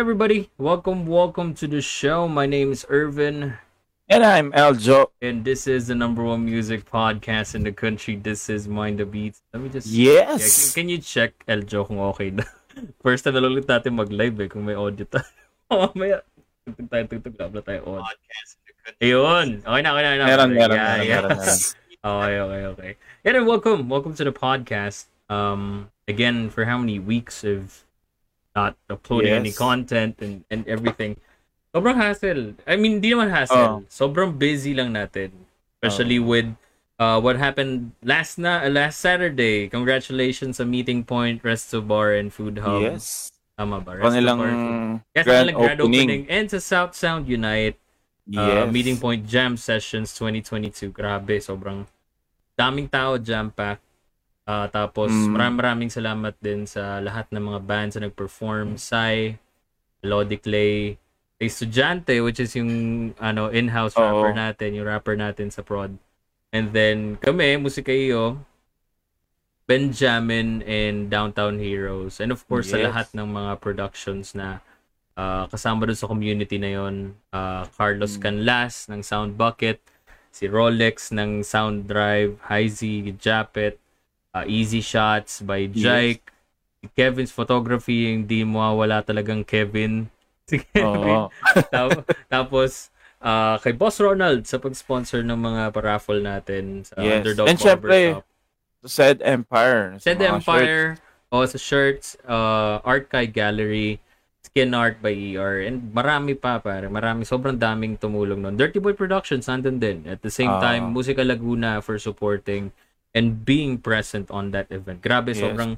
Everybody, welcome, welcome to the show. My name is Irvin, And I'm Eljo. and this is the number one music podcast in the country. This is Mind the Beats. Let me just Yes. Yeah, can, can you check Eljo kung okay na? First time na lang ulit natin mag-live eh, kung may audio tayo. Mamaya, tugtog tayo, tugtog, wala tayo audio. Ayun, okay na, okay na, okay na. Meron, meron, Yeah, meron, yeah. meron, meron. Okay, okay, okay. And welcome, welcome to the podcast. Um, again, for how many weeks of not uploading any Yes. content and, and everything. Sobrang hassle. I mean, di naman hassle. Oh. Sobrang busy lang natin. Especially with uh, what happened last na last Saturday. Congratulations sa Meeting Point, Resto Bar, and Food Hub. yes. Tama ba? Kanilang Bar, Yes, grand, kanilang grand opening. opening. And sa South Sound Unite, Yes. Uh, Meeting Point Jam Sessions 2022. Grabe, sobrang daming tao jam-pack. Uh, tapos Mm. maraming maraming salamat din sa lahat ng mga bands na nag-perform. Sai, Lodi Clay, Estudiante, which is yung ano in-house Oo. rapper natin, yung rapper natin sa prod. And then kami, Musika Iyo, Benjamin and Downtown Heroes. And of course, sa Yes. lahat ng mga productions na uh, kasama doon sa community na yon uh, Carlos Mm. Canlas ng Sound Bucket, si Rolex ng Sound Drive, Heizi, Japet, uh, Easy Shots by Jake, si Kevin's Photography, yung di mawawala talagang Kevin. Si Kevin. Oo. Tap- Tapos, uh, kay Boss Ronald sa pag-sponsor ng mga paraffle natin sa Yes. Underdog And syempre. Said Empire. sa Said Empire, o sa shirts, uh, Art Kai Gallery, Skin Art by ER, and marami pa pare. Marami, sobrang daming tumulong nun. Dirty Boy Productions, nandun din. At the same Ah. time, Musika Laguna for supporting and being present on that event. Grabe, Yes. sobrang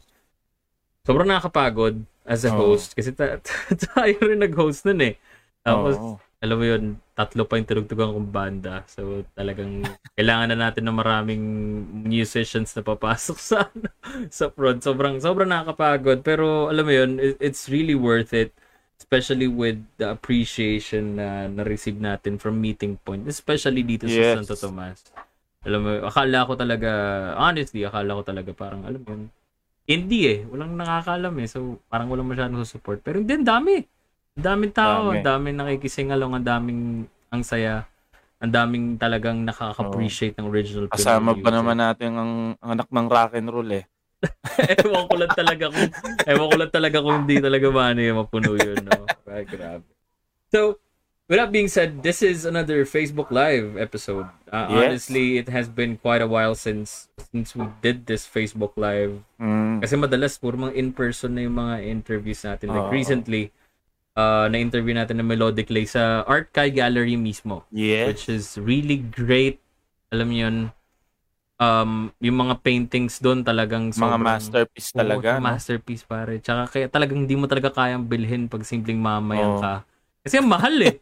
sobrang nakakapagod as a Oo. host. Kasi ta- tayo rin nag-host nun eh. Tapos, Oo. alam mo yun, tatlo pa yung tinugtugan kong banda. So, talagang kailangan na natin ng maraming musicians na papasok sa sa prod. Sobrang, sobrang nakakapagod. Pero, alam mo yun, it- it's really worth it. Especially with the appreciation na na-receive natin from Meeting Point. Especially dito sa Yes. Santo Tomas. Alam mo, akala ko talaga, honestly, akala ko talaga parang, alam mo yun, indie eh. Walang nakakaalam eh. So, parang walang masyadong support. Pero hindi, ang dami. Ang daming tao, Dami. ang daming nakikisingalong, ang daming ang saya. Ang daming talagang nakaka-appreciate ng original Pinoy Kasama pa naman natin ang, ang anak ng rock and roll eh. ewan ko lang talaga kung ewan ko lang talaga kung hindi talaga maano yung mapuno yun, no? Ay, grabe. So, with that being said, this is another Facebook Live episode. Uh, Yes. Honestly, it has been quite a while since since we did this Facebook Live. Mm. Kasi madalas puro mga in-person na yung mga interviews natin. Like Oo. recently, uh, na-interview natin ng Melodic Lay sa Art Kai Gallery mismo. Yes. Which is really great. Alam mo yun, um, yung mga paintings doon talagang mga sobrang... masterpiece talaga. Oo, no? masterpiece pare. Tsaka kaya talagang hindi mo talaga kayang bilhin pag simpleng mamayan Oo. ka. Kasi mahal eh.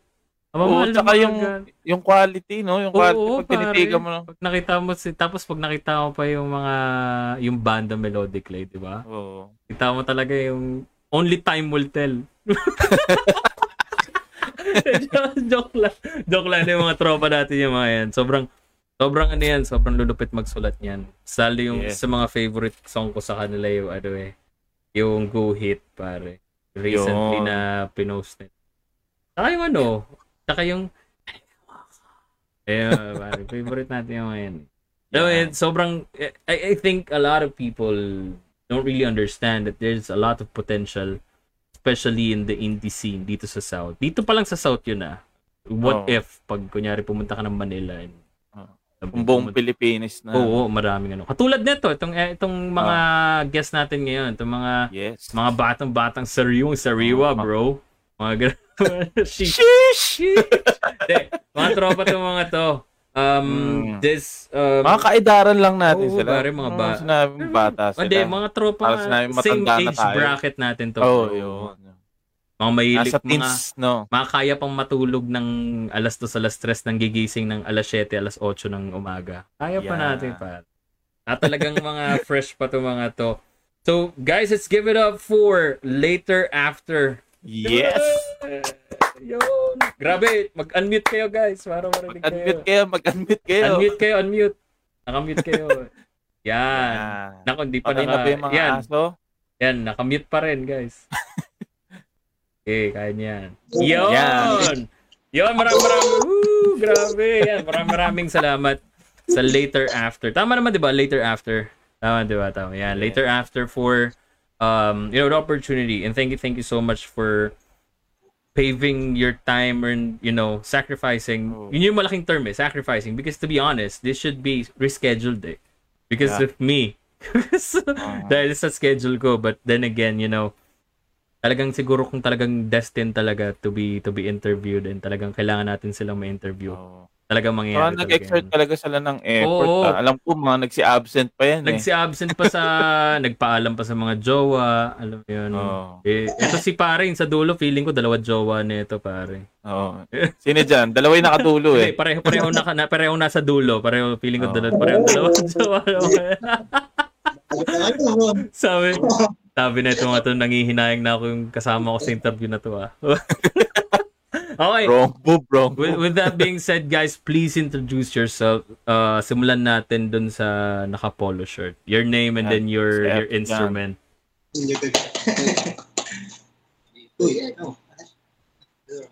Ang Oo, tsaka yung, gan- yung quality, no? Yung quality, Oo, pag tinitigan mo lang. Pag nakita mo si tapos pag nakita mo pa yung mga yung banda Melodic Lay, di ba? Oo. Kita mo talaga yung only time will tell. joke, lang. Joke lang yung mga tropa natin yung mga yan. Sobrang sobrang ano yan, sobrang lulupit magsulat niyan. Sali yung Yes. sa mga favorite song ko sa kanila yung ano eh, yung Go Hit pare. Recently Yun. na pinost nila. Saka yung ano, saka yung eh, pare, favorite natin yung yan. No, Yeah. it, sobrang I, I think a lot of people don't really understand that there's a lot of potential especially in the indie scene dito sa South. Dito pa lang sa South yun ah. What Oo. if pag kunyari pumunta ka ng Manila and Oo. sabi- Yung buong Pilipinas na. Oo, maraming ano. Katulad nito, itong eh, itong mga guests natin ngayon, itong mga Yes. mga batang-batang sariwang sariwa, Oo. bro. Mga. Sheesh. Hindi, mga tropa tong mga to. Um, Mm. this, um, Mga kaidaran lang natin Oo, sila. pare, mga ba- Ano sinabing bata sila. Hindi, mga tropa sinabing same age tayo. bracket natin to. Oo, bro. yun. Mga mahilig, Nasa mga, teens, no? mga kaya pang matulog ng alas 2, alas 3 nang gigising ng alas 7, alas 8 ng umaga. Kaya pa Yeah. natin pa. At talagang mga fresh pa to mga to. So, guys, let's give it up for later after. Yes! Yun. Grabe, mag-unmute kayo guys para marinig kayo. Mag-unmute kayo, mag-unmute kayo. Unmute kayo, unmute. Naka-mute kayo. Yan. Yan. Nako, hindi pa naka... ba yung mga yan, aso? yan, naka-mute pa rin guys. okay, kaya niyan. Yun! Yan. Yun, maraming maraming, woo, grabe. Yan, maraming maraming salamat sa later after. Tama naman, di ba? Later after. Tama, di ba? Tama. Yan, later after for, um, you know, the opportunity. And thank you, thank you so much for paving your time and, you know, sacrificing. Oh. Yun yung malaking term eh, sacrificing. Because to be honest, this should be rescheduled eh. Because Yeah. of me. So, Ah. dahil sa schedule ko. But then again, you know, talagang siguro kung talagang destined talaga to be to be interviewed and talagang kailangan natin silang ma-interview. Oo. Talagang Parang mangyayari talaga. nag-exert talaga sila ng effort. Oo. ah. Alam ko, mga nagsi-absent pa yan eh. Nagsi-absent pa sa, nagpaalam pa sa mga jowa, alam mo yun. Oo. Eh, ito si pare, sa dulo, feeling ko dalawa jowa nito, pare. Oo. Sino dyan? Dalawa yung nakadulo eh. pareho, pareho, na, na, pareho nasa dulo. Pareho, feeling ko Oo. dalawa, pareho dalawa jowa. sabi, sabi na ito nga to, nangihinayang na ako yung kasama ko sa interview na to, ah. Okay. Wrong move, wrong With, with that being said, guys, please introduce yourself. Uh, simulan natin dun sa naka-polo shirt. Your name and Yan. then your Si your instrument. Uy, ano?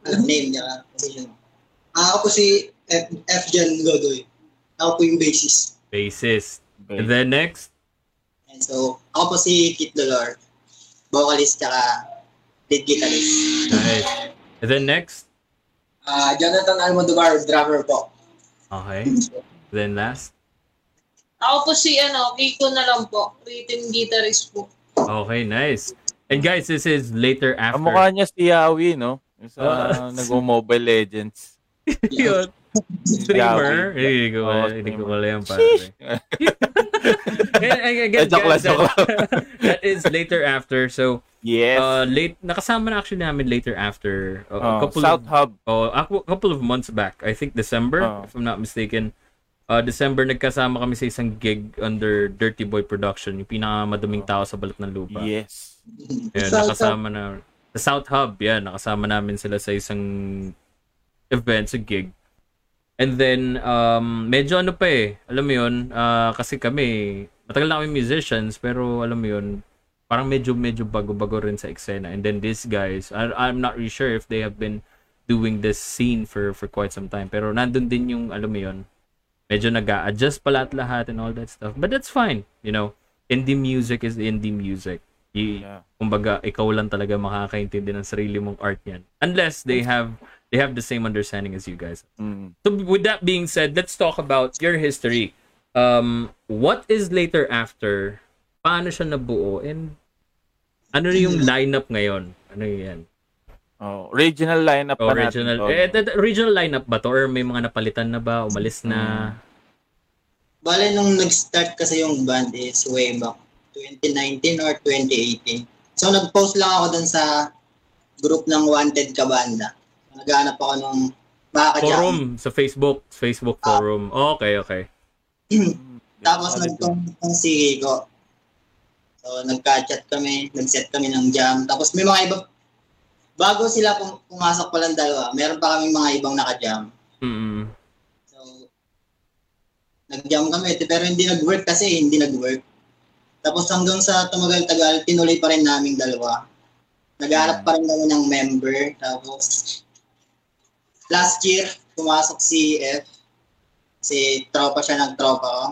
Alam name niya, position. Ah, ako po si F, F. Jan Godoy. Ako po yung bassist. Bassist. Okay. And then next, And so, ako po si Kit Dolor. Vocalist tsaka lead guitarist. nice. And then next, Ah, Jonathan Almodovar, drummer po. okay. Then last, Ako po si ano, Kiko na lang po. Rhythm guitarist po. okay, nice. And guys, this is later Ang after. mukha niya si Yawi, no? Yung sa Ah. nag-mobile legends. Yun. Streamer. Hindi ko wala, hindi ko wala yan, pare. again, Eh, joke lang, guys, joke that is later after. So, Yes. uh, late, nakasama na actually namin later after. Uh, a Oh, couple South of, Hub. Oh, a cou- couple of months back. I think December, Oh. if I'm not mistaken. Uh, December, nagkasama kami sa isang gig under Dirty Boy Production, yung pinakamaduming tao sa balat ng lupa. Yes. South nakasama na. Sa South Hub, yan, nakasama namin sila sa isang event, sa gig. And then, um, medyo ano pa eh, alam mo yun, ah, kasi kami, matagal na kami musicians, pero alam mo yun, parang medyo, medyo bago-bago rin sa eksena. And then these guys, I, I'm not really sure if they have been doing this scene for for quite some time. Pero nandun din yung, alam mo yun, medyo nag adjust pa lahat-lahat and all that stuff. But that's fine, you know. Indie music is indie music. Y- Yeah. kumbaga ikaw lang talaga makakaintindi ng sarili mong art niyan unless they have they have the same understanding as you guys. Mm. so with that being said let's talk about your history. Um what is later after? Paano siya nabuo? And ano yung lineup ngayon? Ano yan? Oh, original lineup pa original natin. eh, the- the original lineup ba to? Or may mga napalitan na ba? Umalis na? Bale, nung nag-start kasi yung band is way back 2019 or 2018. So, nag-post lang ako dun sa group ng Wanted Kabanda. Naghanap ako nung makakajam. forum sa Facebook Facebook forum okay okay Mm. Tapos nagtong si Kiko. So, nagka-chat kami, nag-set kami ng jam. Tapos may mga iba, bago sila pum- pumasok pa lang dalawa, meron pa kami mga ibang naka-jam. mm So, nag-jam kami, pero hindi nag-work kasi, hindi nag-work. Tapos hanggang sa tumagal-tagal, tinuloy pa rin naming dalawa. Nagharap pa rin kami ng member. Tapos, last year, pumasok si F. Si tropa siya ng tropa ko.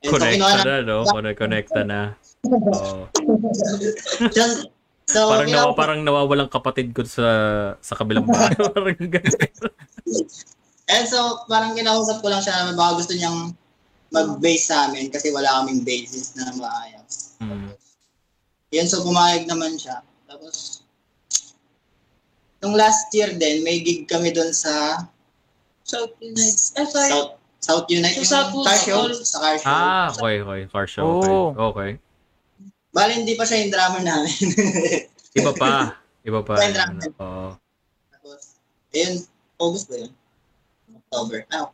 And so, connecta na- na no Connect- connecta na oh. So, so parang nawa, parang nawawalang kapatid ko sa sa kabilang bahay. parang. And so, parang kinausap ko lang siya na baka gusto niyang mag-base sa amin kasi wala kaming basis na maayos. Mm. Yan, so pumayag naman siya. Tapos, nung last year din, may gig kami doon sa South United. Eh, sorry. South, South United, Sa South car show, sa car show. Ah, okay, okay. Car show, okay. Oh. Okay. Bali, hindi pa siya yung drummer namin. Iba pa. Iba pa. Ano, Rumble. Oo. Tapos, ayun, August ba yun? October. Ah.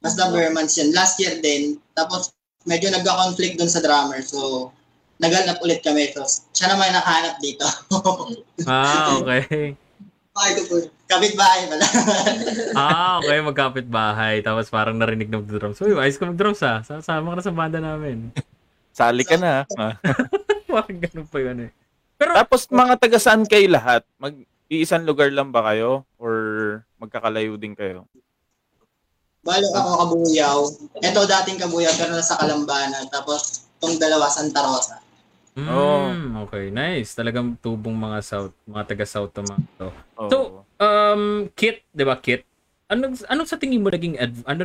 Basta bare months yun. Last year din. Tapos, medyo nagka-conflict dun sa drummer. So, nagalap ulit kami. So, siya naman nakahanap dito. Ah, okay. Ay, ko po. Kapit-bahay pala. ah, okay. Magkapit bahay. Tapos parang narinig ng drums. Uy, ayos ka mag-drums ah. Sasama ka na sa banda namin. Sali ka na. ah. parang ganun pa yun eh. Pero, Tapos mga taga saan kayo lahat? Mag iisang lugar lang ba kayo or magkakalayo din kayo? Balo ako kabuyaw. Ito dating kabuyaw pero nasa Kalambana. Tapos, itong dalawa, Santa Rosa. Mm, Oo. okay. Nice. Talagang tubong mga south, mga taga-south to mga to. Oo. So, um, Kit, 'di ba, Kit? Ano ano sa tingin mo naging ano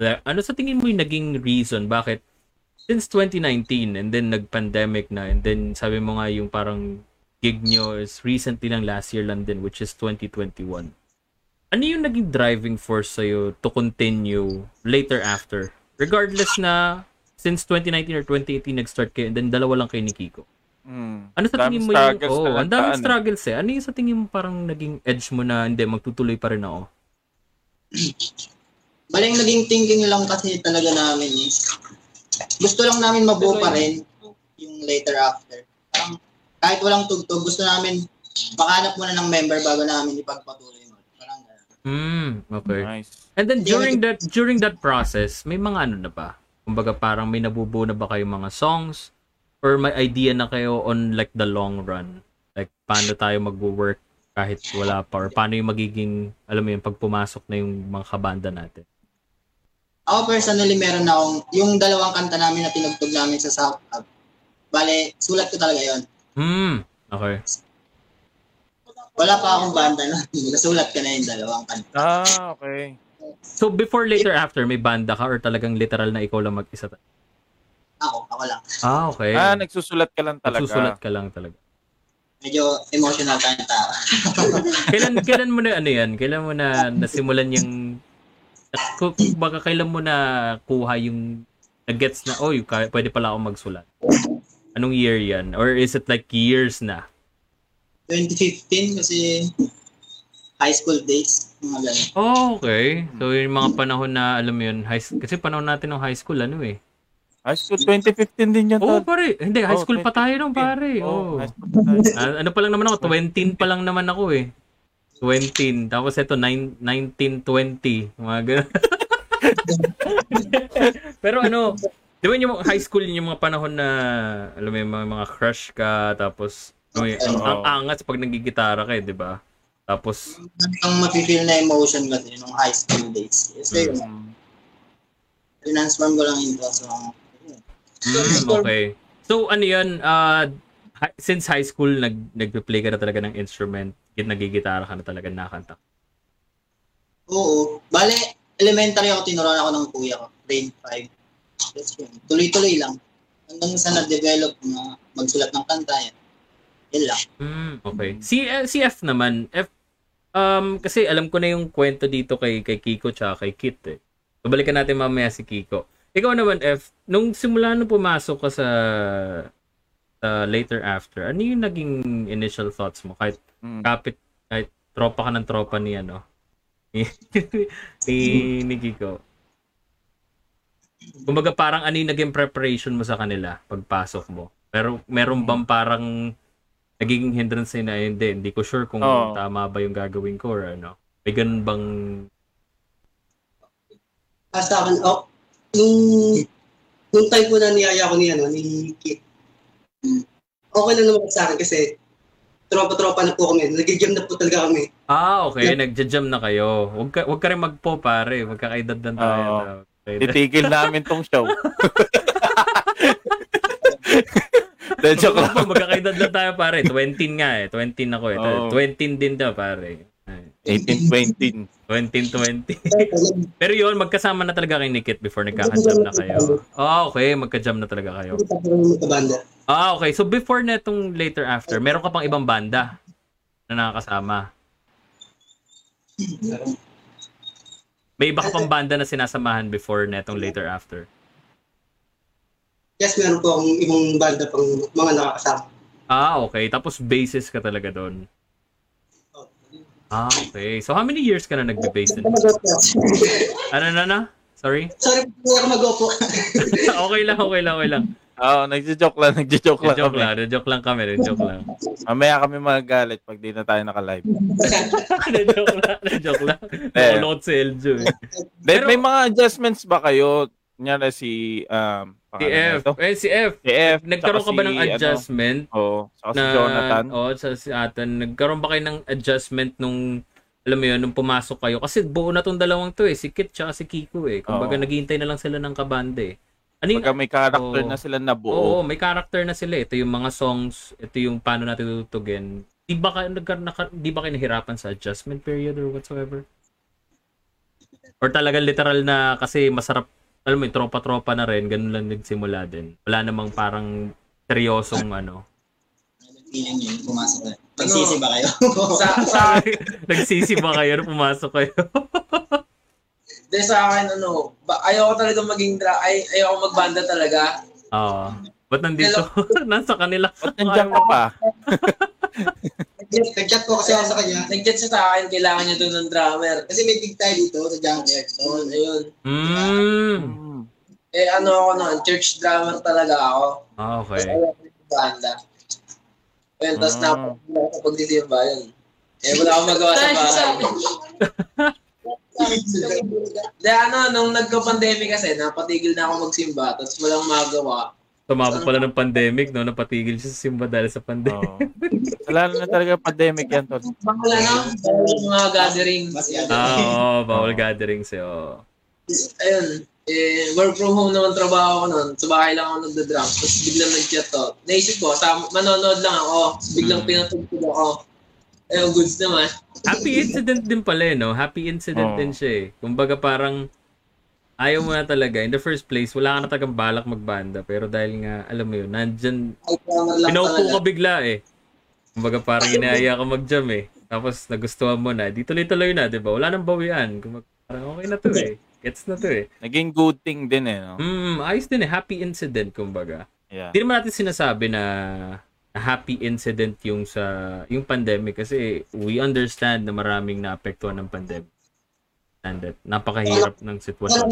ano sa tingin mo yung naging reason bakit since 2019 and then nag-pandemic na and then sabi mo nga yung parang gig nyo is recently lang last year lang din which is 2021. Ano yung naging driving force sa'yo to continue later after? Regardless na since 2019 or 2018 nag-start kayo and then dalawa lang kayo ni Kiko. Hmm. Ano sa tingin mo yung, oh, ang daming eh. struggles eh. Ano yung sa tingin mo parang naging edge mo na hindi, magtutuloy pa rin ako? Baling naging thinking lang kasi talaga namin is, gusto lang namin mabuo pa rin yung later after. Parang, kahit walang tugtog, gusto namin makahanap muna ng member bago namin ipagpatuloy mo. Parang ganun. Hmm, okay. Nice. And then during that during that process, may mga ano na ba? Kumbaga parang may nabubuo na ba kayo mga songs or may idea na kayo on like the long run? Like paano tayo magwo-work kahit wala pa or paano yung magiging alam mo yung pag pumasok na yung mga kabanda natin? Ako personally, meron na akong, yung dalawang kanta namin na tinugtog namin sa South Hub. Bale, sulat ko talaga yon. Hmm, okay. Wala pa akong banda na. Nasulat ko na yung dalawang kanta. Ah, okay. So before later after may banda ka or talagang literal na ikaw lang mag-isa? Ako, ako lang. Ah, okay. Ah, nagsusulat ka lang talaga. Susulat ka lang talaga. Medyo emotional kanta. kailan kailan mo na ano yan? Kailan mo na nasimulan yung baka kailan mo na kuha yung na-gets na oh, yung, kaya- pwede pala ako magsulat. Anong year yan? Or is it like years na? 2015 kasi high school days. Mga ganun. Oh, okay. So yung mga panahon na alam mo yun, high, kasi panahon natin ng high school ano eh. High school 2015 din yan. Oh, tol. pare. Hindi, high Oh, school pa tayo nung 2015. pare. Oo, Oh. high school pa tayo. Ah, ano pa lang naman ako, 20 pa lang naman ako eh. 20. Tapos ito, 9, 19, 20. Mga ganun. Pero ano, di ba yung high school, yung mga panahon na, alam mo yung mga, mga crush ka, tapos, yung, ang, ang angas pag nagigitara ka eh, di ba? Tapos, Ang mapifeel na emotion kasi nung high school days. Kasi yun, Mm. transform ko lang into song. mm, okay. So, ano yun, uh, since high school, nag, nag-play ka na talaga ng instrument, git nagigitara ka na talaga, nakanta. Oo. Bale, elementary ako, tinuruan ako ng kuya ko. Grade 5. That's yun. Tuloy-tuloy lang. Hanggang sa na-develop na magsulat ng kanta yan. Yan lang. Mm, okay. Si eh, si F naman, F um kasi alam ko na yung kwento dito kay kay Kiko tsaka kay Kit eh. So balikan natin mamaya si Kiko. Ikaw naman F, nung simula nung pumasok ka sa sa later after, ano yung naging initial thoughts mo kahit Mm. kapit kahit tropa ka ng tropa ni ano ni, ni Kiko. Kumbaga parang ano yung naging preparation mo sa kanila pagpasok mo. Pero meron bang parang nagiging hindrance sa'yo na hindi, hindi ko sure kung Oo. tama ba yung gagawin ko or ano. May ganun bang Ah, sa akin, oh, nung, nung time ko na niyaya ko ni, ano, ni Kit, okay lang naman sa akin kasi tropa-tropa na po kami. Nag-jam na po talaga kami. Ah, okay. Nagja-jam na kayo. Huwag ka, huwag ka rin magpo, pare. Magkakaedad lang tayo. Okay. Titigil namin tong show. De, joke lang. Mag- Magkakaedad lang tayo, pare. 20 nga eh. 20 ako eh. Oo. 20 din daw, pare. 18, 20. 20, 20. Pero yun, magkasama na talaga kay Nikit before nagkaka-jam na kayo. Ah, okay. Magka-jam na talaga kayo. Ah, okay. So before netong later after, meron ka pang ibang banda na nakakasama. May iba ka pang banda na sinasamahan before netong later after. Yes, meron po akong ibang banda pang mga nakakasama. Ah, okay. Tapos basis ka talaga doon. Ah, okay. So how many years ka na nagbe-bass din? Ano na na? Sorry? Sorry po ako mag-opo. okay lang, okay lang, okay lang. Oo, nagjo-joke lang, nagjo-joke lang Joke kami. lang, joke lang kami, joke lang. Mamaya kami magagalit pag di na tayo naka-live. joke lang, joke lang. Eh. Nakulot si Eljo eh. Pero- may mga adjustments ba kayo? Kunyari si, um, Si F. Eh, si F. Si F. Nagkaroon ka ba ng si, ano, adjustment? Oo, saka si na, Jonathan. Oo, sa si Atan. Nagkaroon ba kayo ng adjustment nung, alam mo yun, nung pumasok kayo? Kasi buo na tong dalawang to eh. Si Kit tsaka si Kiko eh. Kumbaga Oo. naghihintay na lang sila ng kabande eh. Ano yung, may character Oo. na sila na Oo, buo. may character na sila. Ito yung mga songs, ito yung paano natin tutugin. Di ba kayo, nagka, naka, di ba kayo nahirapan sa adjustment period or whatsoever? Or talagang literal na kasi masarap, alam mo tropa-tropa na rin, ganun lang nagsimula din. Wala namang parang seryosong ano. Feeling yun, pumasok ka. Nagsisi ba kayo? sa, sa, Nagsisi ba kayo nung pumasok kayo? de, sa akin, ano, ba, ayoko talaga maging, dra- ay, ayoko magbanda talaga. Oo. Ba't nandito? Nasa kanila. Ba't nandiyan ka pa? Nag-chat po kasi ako sa kanya. Nag-chat siya sa akin, kailangan niya doon ng drummer. Kasi may big tayo dito sa Junkyard. So, Ayun. Mm. Hmm. Eh, ano ako noon, church drummer talaga ako. Ah, Tapos okay. ayoko yung banda. Ayun, tapos Ah. napakagula ako pagdisimba yun. Eh, wala akong magawa sa bahay. De, ano, nung nagka-pandemic kasi, napatigil na ako magsimba, tapos walang magawa. Tumabot pala ng pandemic, no? Napatigil siya sa simba dahil sa pandemic. Oo. Lalo na talaga pandemic yan, tol. Bawal ano, bawal yung mga gathering. Mas yan. Ah, oo. bawal gatherings eh. oo. Ayun, eh, work from home naman trabaho ko noon. Sa bahay lang ako nagda-drum. Tapos biglang nag-chat to. Naisip ko, sa, manonood lang ako. Tapos biglang Hmm. pinatugtog ako. Ayun, goods naman. Happy incident din pala eh, no? Happy incident Oo. din siya eh. Kumbaga parang ayaw mo na talaga. In the first place, wala ka na tagang balak magbanda. Pero dahil nga, alam mo yun, nandyan, pinaupo ka bigla eh. Kumbaga parang inaaya ka mag-jam eh. Tapos nagustuhan mo na. Di tuloy-tuloy na, di ba? Wala nang bawian. Kumbaga parang okay na to eh. Gets na to eh. Naging good thing din eh, no? Hmm, ayos din eh. Happy incident, kumbaga. Yeah. Hindi naman natin sinasabi na na happy incident yung sa yung pandemic kasi we understand na maraming naapektuhan ng pandemic. And that napakahirap ng sitwasyon.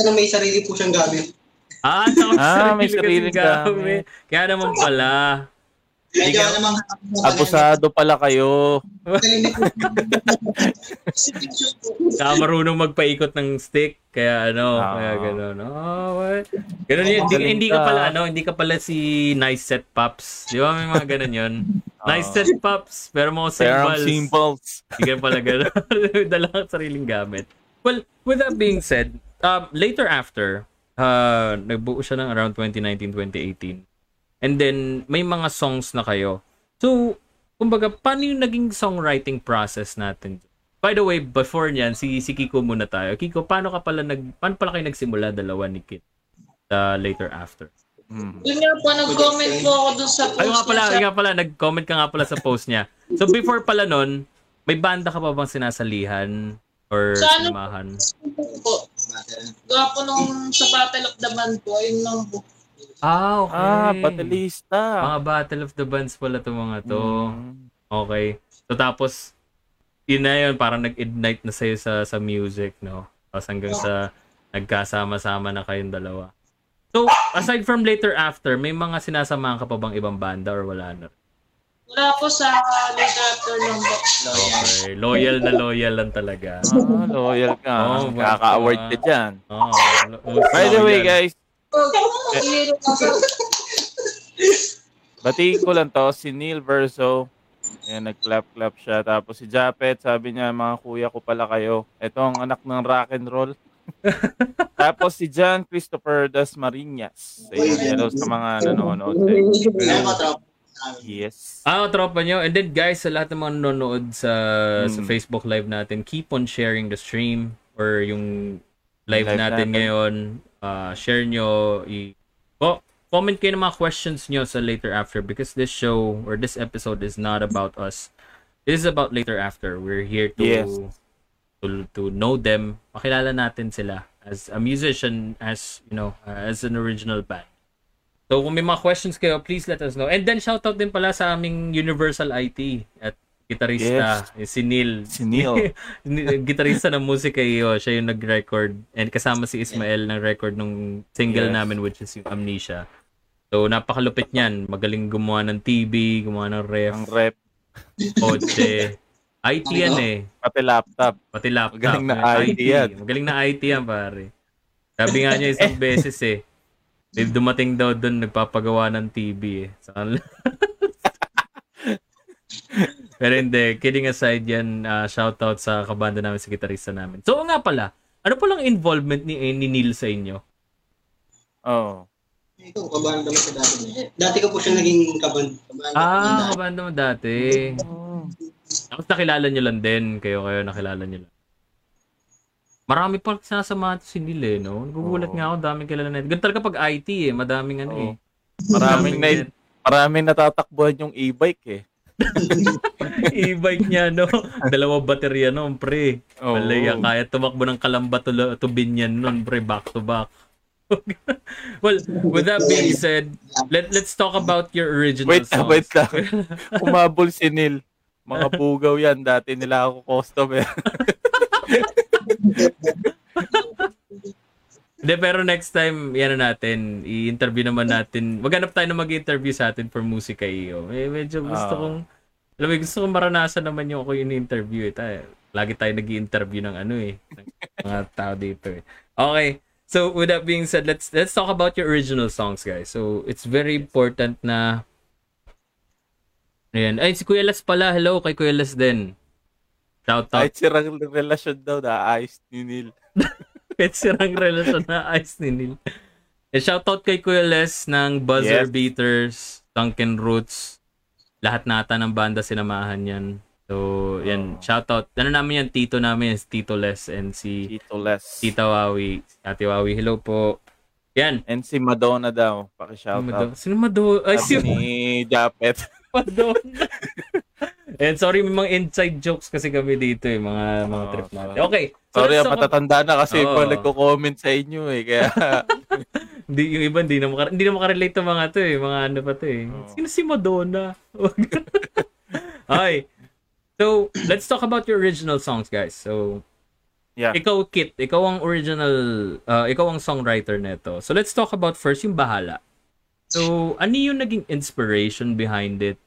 na may sarili po siyang gamit. Ah, Ah, may sarili gamit. Kaya naman pala. Medyo namang Abusado pala kayo. Saka marunong magpaikot ng stick. Kaya ano, Ah. kaya gano'n. Oh, what? Ganun yun. Hindi, hindi ka ka. pala, ano, hindi ka pala si Nice Set Pops. Di ba may mga ganun yun? nice Oo. Set Pops, pero mga Pero symbols. symbols. Hindi ka pala gano'n. Dala kang sariling gamit. Well, with that being said, um, later after, uh, nagbuo siya ng around 2019, 2018. And then, may mga songs na kayo. So, kumbaga, paano yung naging songwriting process natin? By the way, before niyan, si, si Kiko muna tayo. Kiko, paano ka pala nag, paano pala kayo nagsimula dalawa ni Kit? Uh, later after. Hmm. Yun nga po, nag-comment po ako dun sa post Ay nga pala, nga pala, nag-comment ka nga pala sa post niya. So before pala nun, may banda ka pa bang sinasalihan or Sa ano? po. Gawa po nung sa Battle of the Band po, ayun lang po. Ah, okay. Ah, batalista. Mga Battle of the Bands pala to mga to. Hmm. Okay. So tapos, yun na yun, parang nag-ignite na sa'yo sa, sa music, no? Tapos hanggang sa nagkasama-sama na kayong dalawa. So, aside from later after, may mga sinasamahan ka pa bang ibang banda or wala na? Wala po sa later after lang po. Okay. Loyal na loyal lang talaga. Ah, loyal ka. Oh, Kaka-award ka dyan. Oh, By the way, guys, batiin ko lang to, si Neil Verso. Ayan, nag-clap-clap siya. Tapos si Japet, sabi niya, mga kuya ko pala kayo. Ito ang anak ng rock and roll. Tapos si John Christopher Das Marinas. Ayan, hello sa mga nanonood. Yes. Ah, tropa nyo. And then guys, sa lahat ng mga nanonood sa sa Mm. Facebook Live natin, keep on sharing the stream or yung live, Live natin, natin. ngayon. Ah, share nyo. I- oh, comment kayo ng mga questions nyo sa later after because this show or this episode is not about us. It is about later after. We're here to Yes. to, to know them, makilala natin sila as a musician, as you know, uh, as an original band. So kung may mga questions kayo, please let us know. And then shoutout din pala sa aming Universal IT at gitarista, eh, si Neil. Si Neil. gitarista ng musika iyo, siya yung nag-record and kasama si Ismael ng record nung single Yes. namin which is yung Amnesia. So napakalupit niyan, magaling gumawa ng TV, gumawa ng ref, Ang rep, kotse. IT yan eh. pati laptop. Pati laptop. Magaling na eh. IT yan. Magaling na IT yan, pare. Sabi nga niya isang beses eh. May dumating daw doon, nagpapagawa ng TV eh. Kanila. Pero hindi, kidding aside yan, uh, shoutout sa kabanda namin, sa gitarista namin. So nga pala, ano palang involvement ni, eh, ni Neil sa inyo? Oo. Ito, kabanda mo sa dati. Dati ko po siya naging kabanda. kabanda Ah, kabanda mo dati. Tapos nakilala nyo lang din. Kayo kayo nakilala nyo lang. Marami pa sinasamahan si Neil eh, no? Nagugulat Oo. nga ako, daming kilala na. Ganun talaga pag IT eh, madaming ano Oo. eh. Maraming, na, Daming maraming natatakbuhan yung e-bike eh. e-bike niya, no? Dalawa baterya no, pre. Oo. Malaya, kaya tumakbo ng kalamba to, to binyan nun, pre, back to back. well, with that being said, let let's talk about your original Wait lang, songs. wait lang. Umabol si Neil. Mga bugaw yan. Dati nila ako customer. Hindi, pero next time, yan na natin, i-interview naman natin. Maghanap tayo na mag-interview sa atin for Musika iyo. Eh, medyo gusto Ah. kong, alam mo, gusto kong maranasan naman yung ako yung interview eh. Tayo, lagi tayo nag interview ng ano eh, ng mga tao dito eh. Okay, so with that being said, let's let's talk about your original songs, guys. So, it's very important na Ayan. Ay, si Kuya Les pala. Hello kay Kuya Les din. Shout out. Kahit sirang relasyon daw, naayos ni Neil. Kahit sirang relasyon na ayos ni Neil. Eh, shoutout kay Kuya Les ng Buzzer Yes. Beaters, Duncan Roots. Lahat nata ng banda sinamahan yan. So, yan. Oh. Shoutout. Ano namin yan? Tito namin. Si Tito Les and si Tito Les. Tita Wawi. Ate Wawi. Hello po. Yan. And si Madonna daw. Paki-shout out. Sino Mado? Ay, si ni Japet. Madonna. And sorry, may mga inside jokes kasi kami dito eh. Mga, mga Oo, trip natin. Okay. So, Sorry, let's ah, matatanda na kasi Oo. iba nagko-comment sa inyo eh. Kaya, Hindi, yung iba hindi na, maka, hindi na makarelate to mga to eh. Mga ano pa to eh. Oo. Sino si Madonna? okay. So, let's talk about your original songs, guys. So, yeah. ikaw, Kit, ikaw ang original, uh, ikaw ang songwriter neto. So, let's talk about first yung Bahala. So, ano yung naging inspiration behind it?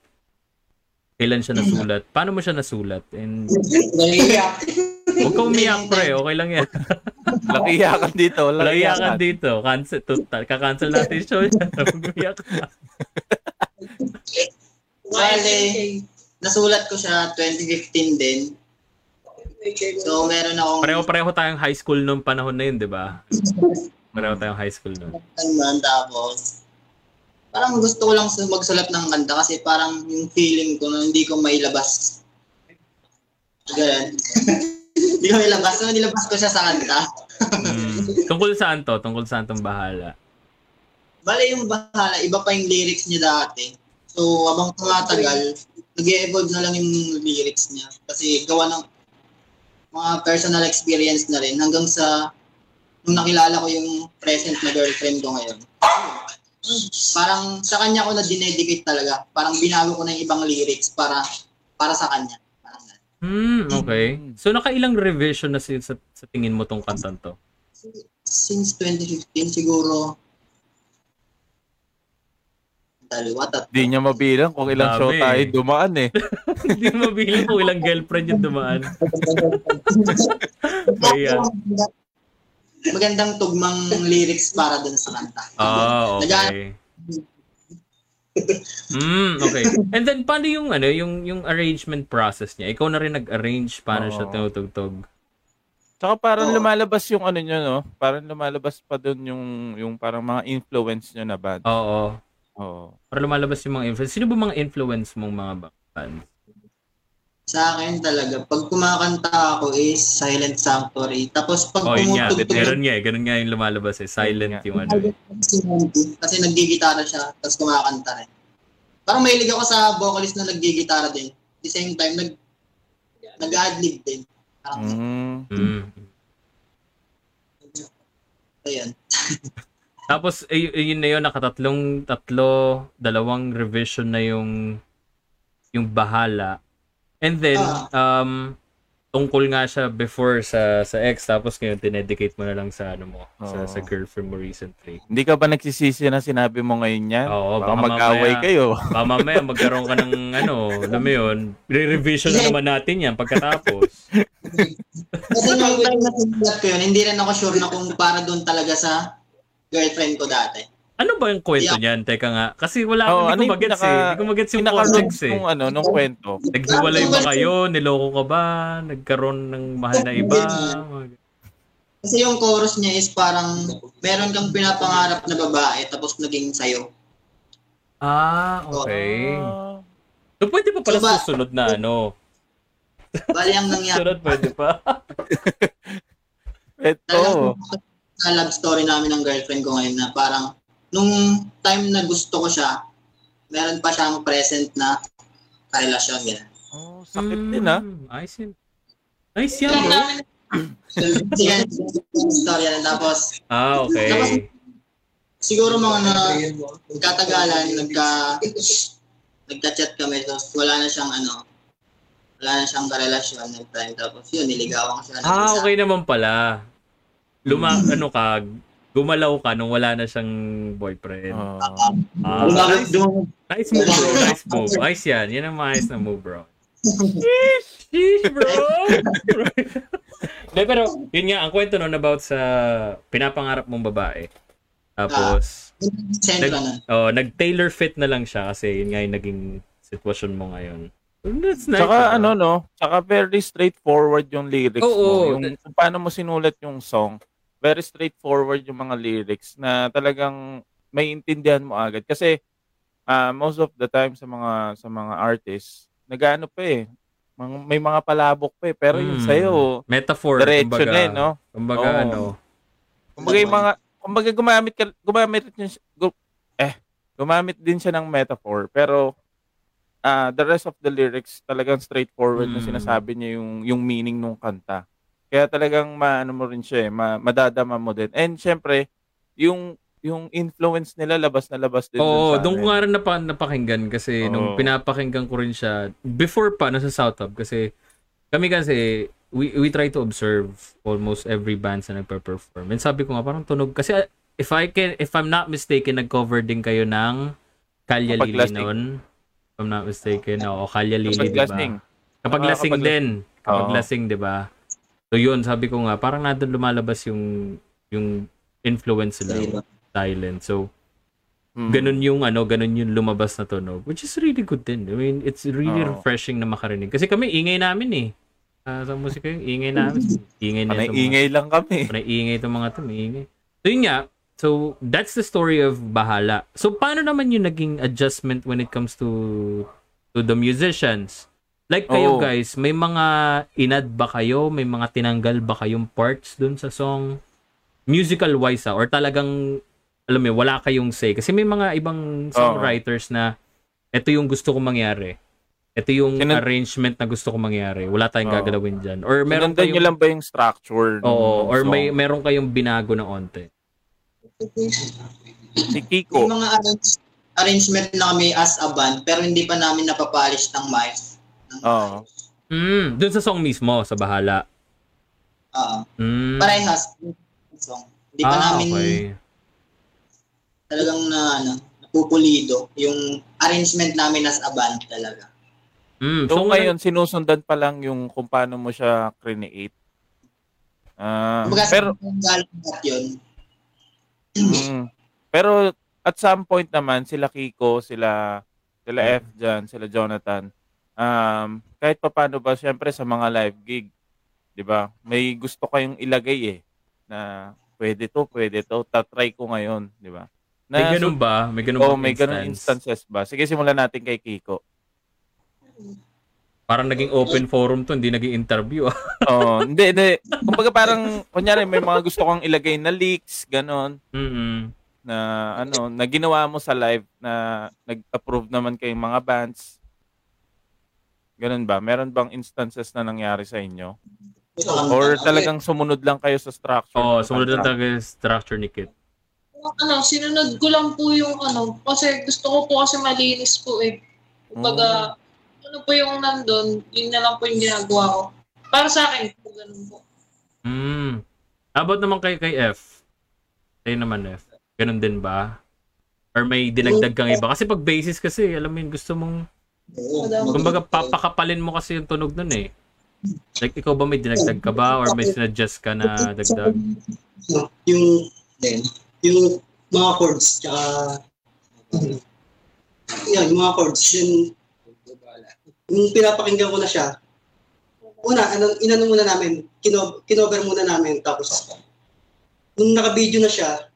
Kailan siya nasulat? Paano mo siya nasulat? And, Naiiyak. Huwag ka umiyak, pre. Okay lang yan. Lakiyakan dito. Lakiyakan. dito. Cancel, total. Kakancel natin yung show niya. Huwag umiyak ka. Bale, nasulat ko siya 2015 din. So, meron akong Pareho-pareho tayong high school nung panahon na yun, di ba? Pareho tayong high school nun. naman tapos parang gusto ko lang su- magsulat ng kanta kasi parang yung feeling ko na hindi ko mailabas. Ganun. Hindi ko mailabas. So, nilabas ko siya sa kanta. Mm. Tungkol saan to? Tungkol saan tong bahala? Bale yung bahala, iba pa yung lyrics niya dati. So, habang tumatagal, nag-evolve na lang yung lyrics niya. Kasi gawa ng mga personal experience na rin hanggang sa nung nakilala ko yung present na girlfriend ko ngayon. Parang sa kanya ko na dinedicate talaga. Parang binago ko na yung ibang lyrics para para sa kanya. Hmm, okay. So, nakailang revision na si, sa, sa tingin mo tong kantan to? Since 2015 siguro dalawa, tatlo. Di niya mabilang kung ilang Dami show tayo dumaan eh. Hindi mabilang kung ilang girlfriend yung dumaan. Kaya. Magandang tugmang lyrics para dun sa kanta. Ah, Nag- okay. Hmm, okay. And then paano yung ano, yung yung arrangement process niya? Ikaw na rin nag-arrange paano siya Oo. tinutugtog. Tsaka parang Oo. lumalabas yung ano nyo, no? Parang lumalabas pa doon yung, yung parang mga influence nyo na band. Oo. Oo. Para lumalabas yung mga influence. Sino ba mga influence mong mga ba- bands? Sa akin talaga, pag kumakanta ako is Silent Sanctuary. Tapos pag Oh, yun nga. Meron nga eh. Ganun nga yung lumalabas eh. Silent yung ano. si Monty, kasi naggigitara siya, tapos kumakanta rin. Parang mahilig ako sa vocalist na naggigitara din. At the same time, nag, nag-adlib din. Parang, Mm. Mm. ayun. Tapos, y- yun na yun, nakatatlong, tatlo, dalawang revision na yung, yung bahala. And then, um, tungkol nga siya before sa sa ex, tapos ngayon, tinedicate mo na lang sa, ano mo, sa, Oo. sa girlfriend mo recently. Hindi ka ba nagsisisi na sinabi mo ngayon yan? Oo, baka baka mag-away mamaya- kayo. Baka mamaya magkaroon ka ng, ano, alam mo yun, re-revision na naman natin yan pagkatapos. Kasi nung time na sinulat ko yun, hindi rin ako sure na kung para doon talaga sa girlfriend ko dati. Ano ba yung kwento Yeah. niyan? Teka nga. Kasi wala Oo, hindi ano ko yung magets eh. Hindi ko magets yung context eh. nung, ano, nung kwento. Naghiwalay ba kayo? Niloko ka ba? Nagkaroon ng mahal na iba? Kasi yung chorus niya is parang meron kang pinapangarap na babae tapos naging sayo. Ah, okay. Ah, So, pwede pa pala So, ba- susunod na ano? Bali ang nangyari. Sunod pwede pa? Ito. sa love story namin ng girlfriend ko ngayon na parang nung time na gusto ko siya, meron pa siyang present na karelasyon. Ganun. Oh, sakit din ah. Mm, Ayos yun. Nice yan, bro. story na. Tapos, Ah, okay. siguro mga na katagalan, nagka, nagka-chat kami. Tapos wala na siyang ano, wala na siyang karelasyon ng time. Tapos yun, niligawan ko siya Ah, okay naman pala. Luma, ano ka, gumalaw ka nung wala na siyang boyfriend. Ah, Lumabas- nice, nice move, bro. Nice move. Ayos yan. Yan ang maayos na move, bro. Sheesh, sheesh, bro. De, pero, yun nga, ang kwento nun about sa pinapangarap mong babae. Tapos, Sentro nag, na. oh, nag-tailor fit na lang siya kasi yun nga yung naging sitwasyon mo ngayon. That's nice. Tsaka bro. ano no, tsaka very straightforward yung lyrics Oo, mo. Yung kung paano mo sinulat yung song, very straightforward yung mga lyrics na talagang may intindihan mo agad kasi ah, most of the time sa mga sa mga artists, nagaano pa eh. Mga- May mga palabok pa eh, pero yung Mm. sa'yo, Metaphor, diretso kumbaga. na eh, no? Kumbaga, Oo. ano. Kumbaga yung mga, kumbaga gumamit ka, gumamit din siya, gu- eh, gumamit din siya ng metaphor, pero ah the rest of the lyrics talagang straightforward na Mm. sinasabi niya yung, yung meaning ng kanta. Kaya talagang maano mo rin siya eh, ma, madadama mo din. And syempre, yung yung influence nila labas na labas din Oo, doon ko nga rin napa, napakinggan kasi nung Oo. pinapakinggan ko rin siya before pa nasa South Hub kasi kami kasi we we try to observe almost every band na nagpe-perform. And sabi ko nga parang tunog kasi uh, if I can if I'm not mistaken nag-cover din kayo ng Kalya Lili noon. If I'm not mistaken, oo, Kalya Lili, di ba? Kapag Ah, lasing kapag- din. Kapag lasing, di ba? So yun, sabi ko nga, parang nandun lumalabas yung yung influence nila. Silent. So, Hmm. ganun yung ano, ganun yung lumabas na tunog. Which is really good din. I mean, it's really Oo. refreshing na makarinig. Kasi kami, ingay namin eh. Ah, sa musika yung ingay namin. Ingay na mga- ingay lang kami. Panay ingay itong mga to, may ingay. So yun nga, so that's the story of Bahala. So paano naman yung naging adjustment when it comes to to the musicians? Like kayo Oo. guys, may mga inad ba kayo? May mga tinanggal ba kayong parts dun sa song? Musical wise ah, or talagang alam mo, wala kayong say. Kasi may mga ibang songwriters na ito yung gusto kong mangyari. Ito yung Sinan- arrangement na gusto kong mangyari. Wala tayong Oo. gagalawin dyan. Or meron Sinundan kayong... lang ba yung structure? Oo, or song? may meron kayong binago na onte. Si May Kiko. mga arrange- arrangement na kami as a band pero hindi pa namin napapolish ng mic. Oo. Mm, dun sa song mismo, sa Bahala. Oo. Mm. Parehas. Song. Hindi pa ah, namin okay. talagang na ano, napupulido yung arrangement namin as a band talaga. Mm, So, so, ngayon, sinusundan pa lang yung kung paano mo siya create. Ah, Kumbaga, pero, yun. mm, pero at some point naman, sila Kiko, sila, sila F dyan, sila Jonathan, um, kahit pa paano ba, syempre sa mga live gig, di ba? May gusto kayong ilagay eh, na pwede to, pwede to, tatry ko ngayon, di ba? may Na- ganun ba? May ganun Oh, may ganun instance? instances ba? Sige, simulan natin kay Kiko. Parang naging open forum to, hindi naging interview. ah. oh, hindi, hindi. Kumbaga parang, kunyari, may mga gusto kong ilagay na leaks, ganon, Mm-mm. na ano, na ginawa mo sa live na nag-approve naman kayong mga bands. Ganon ba? Meron bang instances na nangyari sa inyo? Or talagang sumunod lang kayo sa structure? Oo, oh, sumunod lang talaga yung structure ni Kit. ano, sinunod ko lang po yung ano, kasi gusto ko po kasi malinis po eh. Kumbaga, ano po yung nandun, yun na lang po yung ginagawa ko. Para sa akin, po, ganun po. Hmm. About naman kay, kay F. Sa'yo naman, F. Ganun din ba? Or may dinagdag kang iba? Kasi pag basis kasi, alam mo yun, gusto mong, Oo. kumbaga, papakapalin mo kasi yung tunog nun eh. Like, ikaw ba may dinagdag ka ba? Or may sinadjust ka na dagdag? Yung, yung mga chords, tsaka, yan, yung mga chords, yung, yung pinapakinggan ko na siya, una, ano, inano muna namin, kino, kinover muna namin, tapos, nung naka-video na siya,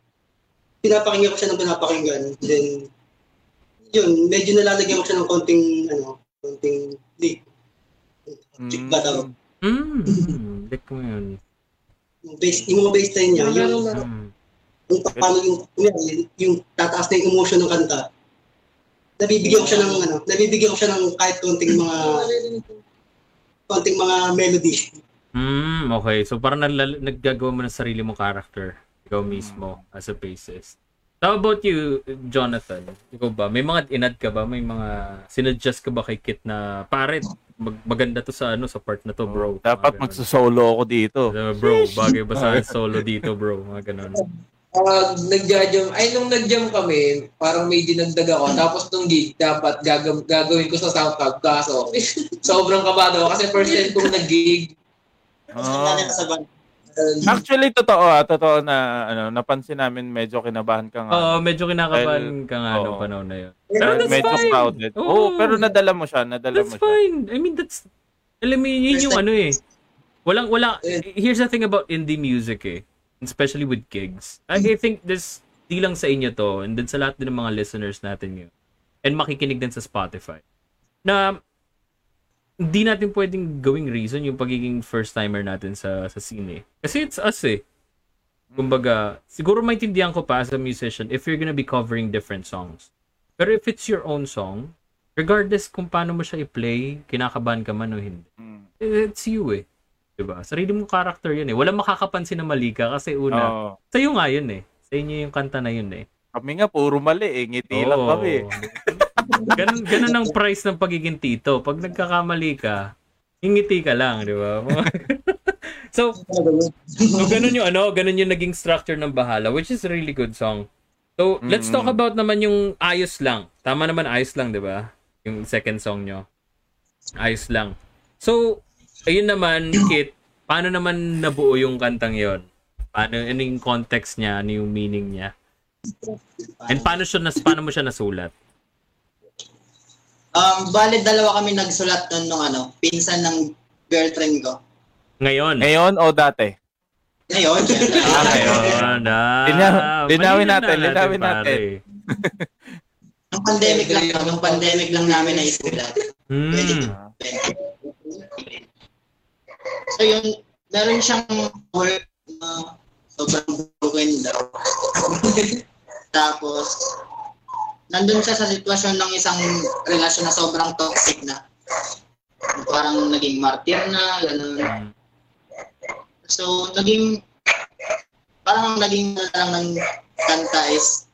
pinapakinggan ko siya ng pinapakinggan, then, yun, medyo nalalagyan ko siya ng konting, ano, konting leak. Chick ba tawag? Hmm. Like mo yun. Yung bass, yung mga baseline niya, yung, Hmm. yung paano yung, yung, yung tataas na yung emotion ng kanta, nabibigyan ko siya ng ano, nabibigyan ko siya ng kahit konting mga konting mga melody. Hmm, okay. So parang nalal- naggagawa mo ng sarili mong character. Ikaw mismo as a bassist. How about you, Jonathan? Ikaw ba? May mga inad ka ba? May mga sinadjust ka ba kay Kit na pare, mag- maganda to sa ano sa part na to, bro. Dapat magsusolo ako dito. Uh, bro, bagay ba sa solo dito, bro? Mga ganun. Pag nag-jam, ay nung nag-jam kami, parang may dinagdag ako. Tapos nung gig, dapat gagam, gagawin ko sa SoundCloud. Kaso, sobrang kabado ako kasi first time kong nag-gig. Oh. Actually, totoo ah. Totoo na ano, napansin namin medyo kinabahan ka nga. Oo, medyo kinakabahan Well, ka nga nung panahon na yun. Pero Pero that's medyo fine. crowded. Oo. Oo, pero nadala mo siya. Nadala That's mo siya. fine. I mean, that's, alam mo, yun yung ano eh. Walang, wala, here's the thing about indie music eh. Especially with gigs. I I think this, di lang sa inyo to, and then sa lahat din ng mga listeners natin yun. And makikinig din sa Spotify. Na, hindi natin pwedeng gawing reason yung pagiging first-timer natin sa sa scene eh. Kasi it's us eh. Kumbaga, siguro maintindihan ko pa as a musician if you're gonna be covering different songs. Pero if it's your own song, regardless kung paano mo siya i-play, kinakabahan ka man o hindi. Mm. It's you eh. 'Di ba? Sarili mong character yun eh. Walang makakapansin na mali ka kasi una, Oo. sa'yo nga yun eh. Sa inyo yung kanta na yun eh. Kami nga, puro mali eh. Ngiti lang Oo. kami. ganun, ganun ang price ng pagiging tito. Pag nagkakamali ka, hingiti ka lang, di ba? so, so, ganun yung ano, ganun yung naging structure ng Bahala, which is a really good song. So, let's talk Mm. about naman yung ayos lang. Tama naman ayos lang, di ba? Yung second song nyo. Ayos lang. So, ayun naman, Kit, paano naman nabuo yung kantang yon? Paano, ano yung context niya, ano yung meaning niya? And paano, siya, nas, paano mo siya nasulat? Um, bale, dalawa kami nagsulat nun nung ano, pinsan ng girlfriend ko. Ngayon. Ngayon o dati? Ngayon. Ah, ngayon. Ah. Linaw- linawin natin, na linawin pare. natin. Nung pandemic lang, nung pandemic lang namin na isulat. Hmm. So yun, meron siyang work na sobrang broken daw. Tapos, nandun siya sa sitwasyon ng isang relasyon na sobrang toxic na. Parang naging martyr na, gano'n. So, naging, parang naging lang ng kanta is,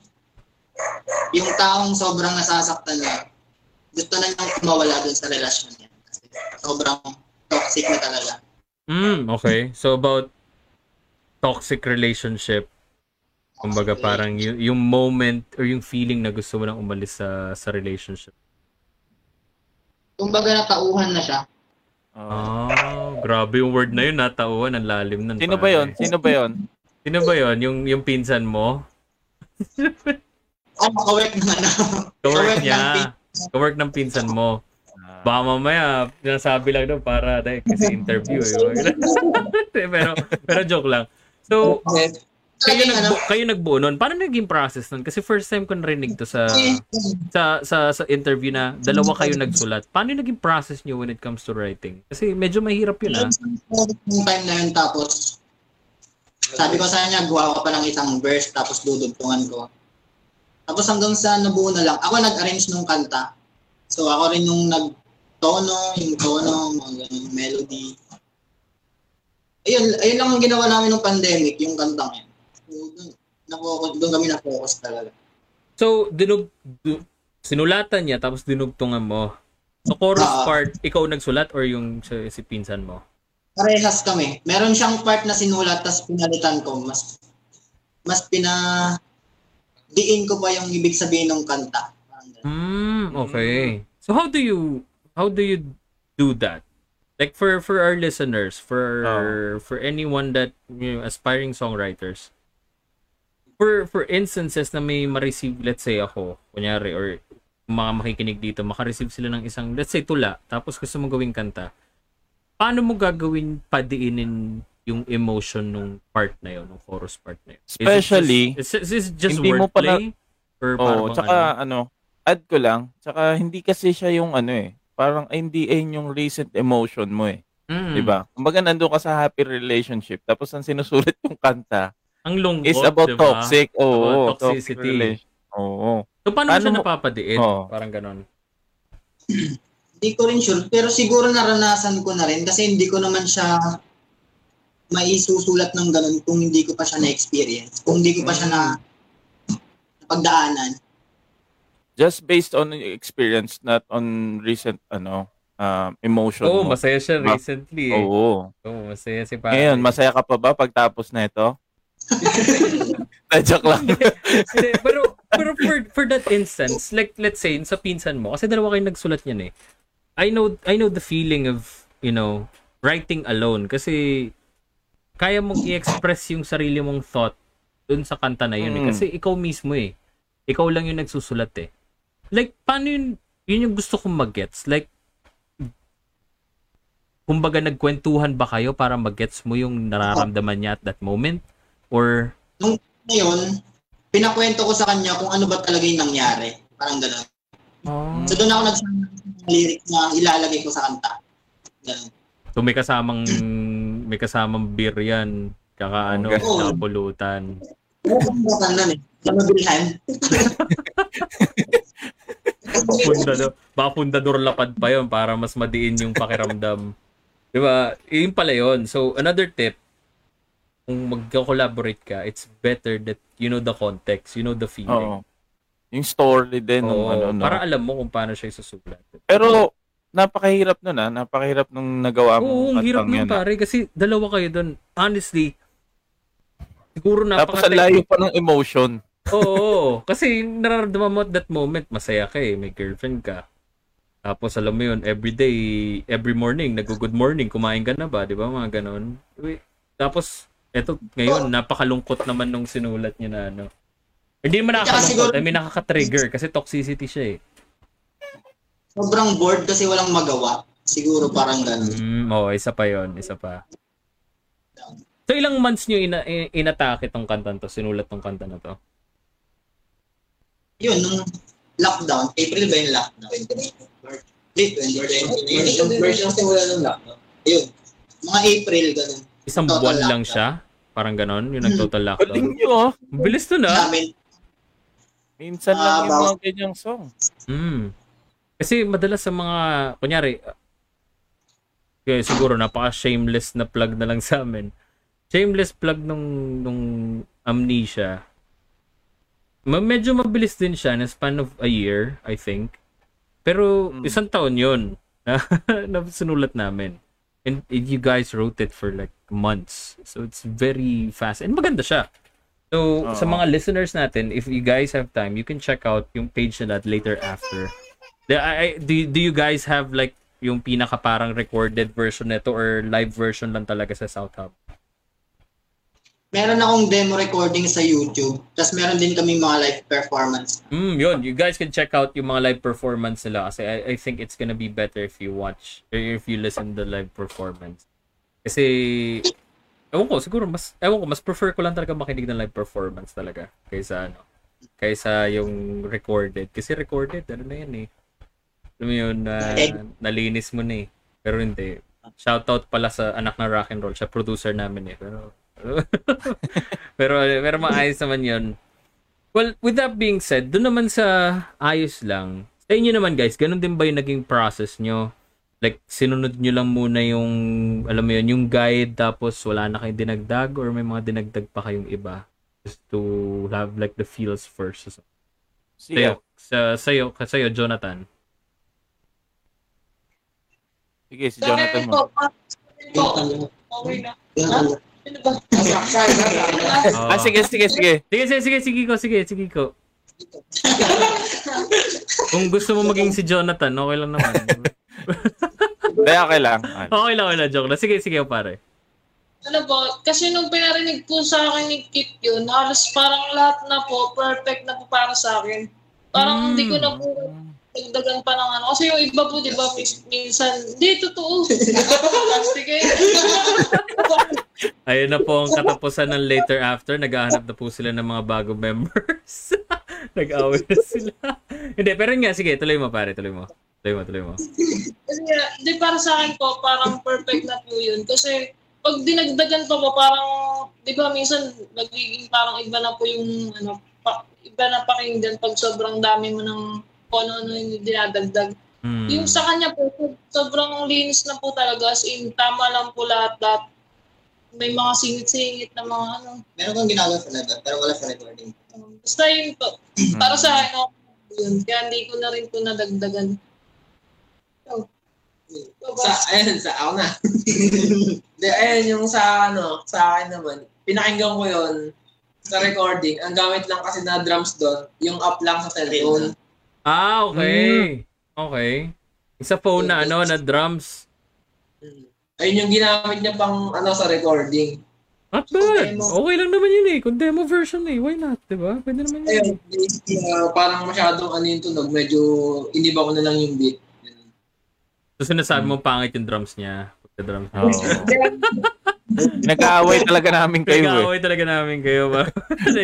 yung taong sobrang nasasaktan na, gusto na niyang mawala dun sa relasyon niya. Kasi sobrang toxic na talaga. Hmm, okay. So about toxic relationship. Kumbaga parang yung, yung moment or yung feeling na gusto mo nang umalis sa sa relationship. Kumbaga natauhan na siya. Oh, grabe yung word na yun, natauhan, ang lalim nun. Sino ba yon? Sino ba yon? Sino ba yun? Yung, yung pinsan mo? Oh, kawork na. Kawork ng niya. Kawork ng pinsan mo. Ah. Baka mamaya, sinasabi lang doon para dahil kasi interview eh. pero, pero joke lang. So, kayo, Talagang ano, nagbu- kayo nagbuo nun. Paano naging process nun? Kasi first time ko narinig to sa sa sa sa interview na dalawa kayo nagsulat. Paano yung naging process niyo when it comes to writing? Kasi medyo mahirap yun ah. yung time na yun tapos sabi ko sa kanya, gawa ko pa ng isang verse tapos dudugtungan ko. Tapos hanggang sa nabuo na lang, ako nag-arrange nung kanta. So ako rin yung nag-tono, yung tono, mga ganun, melody. Ayun, ayun lang ang ginawa namin nung pandemic, yung kantang yun. Na-focus, doon kami na-focus talaga. So, dinug, du- sinulatan niya tapos dinugtungan mo. So, chorus Ah. part, ikaw nagsulat or yung si, si pinsan mo? Parehas kami. Meron siyang part na sinulat tapos pinalitan ko. Mas mas pina diin ko pa yung ibig sabihin ng kanta. Hmm, okay. So, how do you, how do you do that? Like for for our listeners, for for anyone that you know, aspiring songwriters, for for instances na may ma-receive, let's say ako, kunyari, or mga makikinig dito, makareceive sila ng isang, let's say, tula, tapos gusto mo gawing kanta, paano mo gagawin padiinin yung emotion nung part na yun, nung chorus part na yun? Is it Especially, just, is, is it just hindi mo pala- wordplay? Or parang tsaka ano? ano, add ko lang, tsaka hindi kasi siya yung ano eh, parang hindi ayun yung recent emotion mo eh, Mm. 'di ba? Kumbaga nandoon ka sa happy relationship, tapos ang sinusulat yung kanta Ang lungkot, is about diba? toxic. Oo, About toxicity. Oo. So, paano, mo Paano siya mo- napapadiin? Oo. Parang ganon. Hindi ko rin sure, pero siguro naranasan ko na rin kasi hindi ko naman siya maisusulat ng ganun kung hindi ko pa siya na-experience. Kung hindi ko pa siya na napagdaanan. Just based on experience, not on recent ano um, emotion Oo, mo. masaya siya Ma- recently. eh. Oo. Oo, masaya si Pare. Ngayon, masaya ka pa ba pagtapos na ito? Na-joke lang. Pero pero for for that instance, like let's say sa pinsan mo kasi dalawa kayo nagsulat niyan eh. I know I know the feeling of, you know, writing alone kasi kaya mong i-express yung sarili mong thought dun sa kanta na yun eh. Mm. Kasi ikaw mismo eh. Ikaw lang yung nagsusulat eh. Like, paano yun, yun yung gusto kong mag-gets? Like, kumbaga nagkwentuhan ba kayo para mag-gets mo yung nararamdaman niya at that moment? Or, Ngayon, pinakwento ko sa kanya kung ano ba talaga yung nangyari. Parang gano'n. So doon ako nagsabi ng lyrics na ilalagay ko sa kanta. Ganun. So may kasamang may kasamang beer yan. Kaka ano, Okay. tsaka pulutan. Oo, nun eh. Sa mabilhan. Fundador, baka fundador lapad pa yon para mas madiin yung pakiramdam. Di ba? Yun pala yun. So another tip, kung mag-collaborate ka, it's better that you know the context, you know the feeling. Oo. Yung story din Oo, ano, no? Para alam mo kung paano siya isusulat. Pero napakahirap nun ah. Napakahirap nung nagawa mo. Oo, ang hirap nun pare kasi dalawa kayo doon. Honestly, siguro Tapos napaka ang layo pa ng emotion. Oo, kasi nararamdaman mo at that moment, masaya ka eh, may girlfriend ka. Tapos alam mo yun, every day, every morning, nag-good morning, kumain ka na ba, di ba, mga ganon. Tapos, eto, ngayon, napakalungkot naman nung sinulat niya na ano. Hindi naman nakakalungkot, siguro- I mean, nakaka-trigger kasi toxicity siya eh. Sobrang bored kasi walang magawa. Siguro parang gano'n. Mm, oo, isa pa yon isa pa. So, ilang months nyo ina- inatake tong kanta to, sinulat tong kanta na to? Yun, nung lockdown, April ba yung lockdown? Late 2020. Version ng simula ng lockdown. Yun. Mga April, gano'n. Isang Total buwan lang lockdown. siya? Parang ganon, yung Hmm. nag-total Galing lockdown. nyo ah. Ang Bilis to na. Namin, Minsan lang Ah, yung mga ganyang song. Mm. Kasi madalas sa mga, kunyari, uh, kaya siguro napaka-shameless na plug na lang sa amin. Shameless plug nung, nung amnesia. Ma- medyo mabilis din siya na span of a year, I think. Pero Mm. isang taon yun na, na sinulat namin. And you guys wrote it for like months. So it's very fast. And maganda siya. So, sa Oo. mga listeners natin, if you guys have time, you can check out yung page na that later after. The, I, I- do, do you guys have like yung pinaka parang recorded version nito or live version lang talaga sa South Hub? Meron akong demo recording sa YouTube. Tapos meron din kami mga live performance. Mm, yun. You guys can check out yung mga live performance nila kasi I, I think it's gonna be better if you watch or if you listen to the live performance. Kasi ewan ko, siguro mas ewan ko, mas prefer ko lang talaga makinig ng live performance talaga kaysa ano, kaysa yung recorded. Kasi recorded, ano na yan eh. Alam mo yun, na nalinis mo na eh. Pero hindi. Shoutout pala sa anak ng rock and roll. Siya producer namin eh. Pero pero pero maayos naman yun. Well, with that being said, doon naman sa ayos lang. Sa inyo naman guys, ganun din ba yung naging process nyo? Like, sinunod nyo lang muna yung, alam mo yun, yung guide tapos wala na kayong dinagdag or may mga dinagdag pa kayong iba? Just to have like the feels first. So, Sa'yo, sa, sa'yo, sa'yo, Jonathan. sige si Jonathan mo. okay na. Oh. Ah, sige, sige, sige. Sige, sige, sige, sige ko, sige, sige ko. Kung gusto mo maging si Jonathan, okay lang naman. Hindi, okay lang. Okay lang, okay lang, joke lang. Sige, sige, pare. Ano po, kasi nung pinarinig po sa akin ni Kit yun, halos parang lahat na po, perfect na po para sa akin. Parang hindi ko na po dagdagan pa ng ano. Kasi yung iba po, di ba, minsan, hindi, totoo. Plastic eh. Ayun na po ang katapusan ng later after. Naghahanap na po sila ng mga bagong members. Nag-away na sila. Hindi, pero nga, sige, tuloy mo pare, tuloy mo. Tuloy mo, tuloy mo. Kasi di para sa akin po, parang perfect na po yun. Kasi pag dinagdagan pa po, parang, di ba, minsan nagiging parang iba na po yung, ano, pa, iba na pakinggan pag sobrang dami mo ng kung ano yung dinadagdag. Hmm. Yung sa kanya po, so- sobrang linis na po talaga. As in, tama lang po lahat-lahat. May mga singit-singit na mga ano. Meron kang ginagawa sa live, pero wala sa recording. um, Basta yun po. Para sa akin, okay yun. Kaya hindi ko na rin po nadagdagan. So? Sa, ayun, sa ako na. Hindi, ayun, yung sa, ano, sa akin naman, pinakinggan ko yun sa recording. Ang gamit lang kasi na drums doon, yung up lang sa cellphone. Ah, okay. Okay. Sa phone na ano, na drums. Mm. Ayun yung ginamit niya pang, ano, sa recording. Not bad. Demo. Okay lang naman yun eh. Kung demo version eh. Why not? Diba? Pwede naman yun. Ayun, uh, parang masyadong ano yung tunog, medyo iniba ko na lang yung beat. So sinasabi mo pangit yung drums niya. Pagka drums niya. Oo. Nag-aaway talaga namin kayo eh. Nag-aaway talaga namin kayo ba?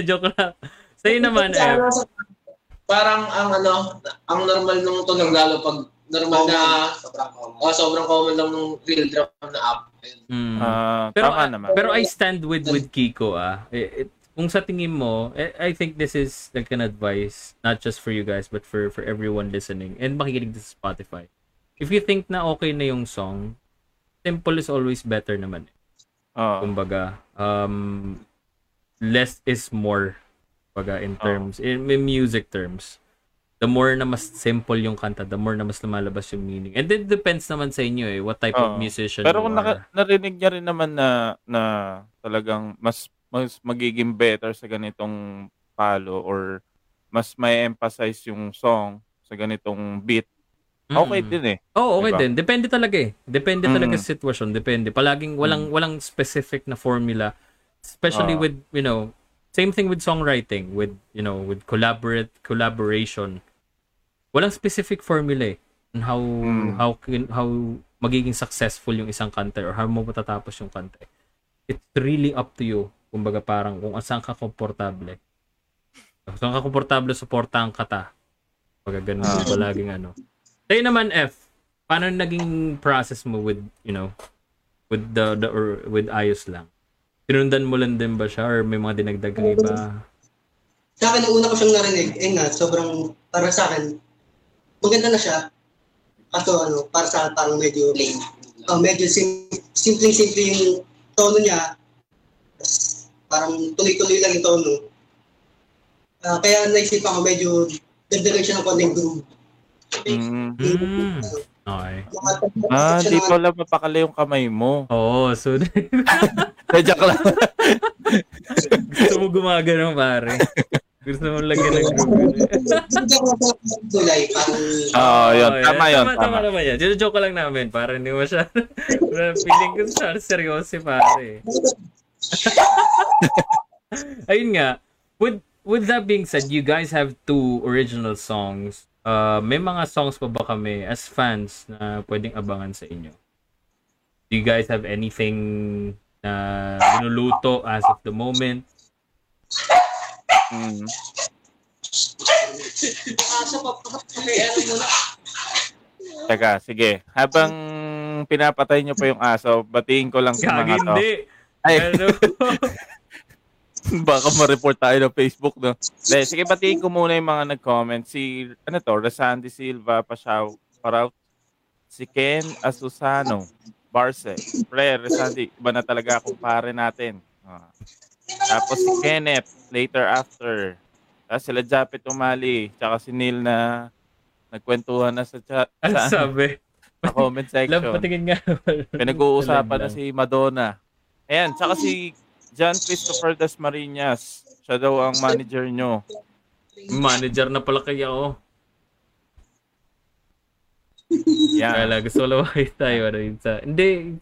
Joke lang. Sa'yo naman, eh. Parang ang ano, ang normal nung lalo pag normal na Sobrang common. oh, sobrang common lang nung real drum na. Ayun. Mm. Ah, Pero, tama naman. pero I stand with with Kiko ah. Eh, it- kung sa tingin mo, eh, I think this is like an advice not just for you guys but for for everyone listening and makikinig din sa Spotify. If you think na okay na yung song, simple is always better naman. Oo. Kumbaga, um less is more. Kumbaga in terms in, in music terms. The more na mas simple yung kanta, the more na mas lumalabas yung meaning. And it depends naman sa inyo eh, what type of Oo. musician Pero kung naka, narinig niya rin naman na na talagang mas mas magiging better sa ganitong palo or mas may emphasize yung song sa ganitong beat, okay Mm. din eh. Oo, okay Diba? din. Depende talaga eh. Depende talaga Mm. sa sitwasyon. Depende. Palaging walang walang specific na formula. Especially Ah. with, you know, same thing with songwriting, with, you know, with collaborate collaboration. Walang specific formula eh on how Mm. how how magiging successful yung isang kanta or how mo matatapos yung kanta. It's really up to you. Kumbaga parang kung saan ka komportable. Kung saan ka komportable, supportahan ka ta. Kumbaga ganun Ah. yung palaging ano. Sa'yo naman, F, paano naging process mo with, you know, with the, the or with ayos lang? Tinundan mo lang din ba siya or may mga dinagdag kang iba? Sa akin, nung una ko siyang narinig, eh nga, sobrang, para sa akin, maganda na siya. Kaso ano, para sa akin, parang medyo, Plain. oh, medyo sim- simpleng-simple yung tono niya. Tas, parang tuloy-tuloy lang yung tono. Ah, kaya naisipan ko medyo dagdagan siya ng konting groove. Mm. Mm. Okay. Ah, di pala mapakali yung kamay mo. Oo, so Eh, joke lang. gusto mo gumagano pare. Gusto mo lagyan ng ng tulay, parang Oo, yun. Tama yun. Tama, tama Tama. naman yan. Joke lang namin. Para hindi mo siya. Feeling ko siya seryoso si pare. Ayun nga. With with that being said, you guys have two original songs. Uh, may mga songs pa ba kami as fans na pwedeng abangan sa inyo? Do you guys have anything na binuluto as of the moment? Mm. Teka, sige. Habang pinapatay niyo pa yung aso, batiin ko lang sa mga to. hindi. Ay, Ano? baka ma-report tayo ng Facebook, no? De, sige, batiin ko muna yung mga nag-comment. Si, ano to, Rasandi Silva, Pashaw, Paraut, si Ken Asusano, Barse. Pre, Rasandi, iba na talaga akong pare natin. Ah. Tapos si Kenneth, later after. Tapos sila Japet umali. Tsaka si Neil na nagkwentuhan na sa, chat, Ano sa, sabi? sa comment Love, section. patingin nga. Pinag-uusapan na si Madonna. Ayan, tsaka si John Christopher Dasmariñas. Siya daw ang manager nyo. Manager na pala kaya ako. Yan. Kaya gusto ko lumaki tayo. Ano, yun sa... Hindi.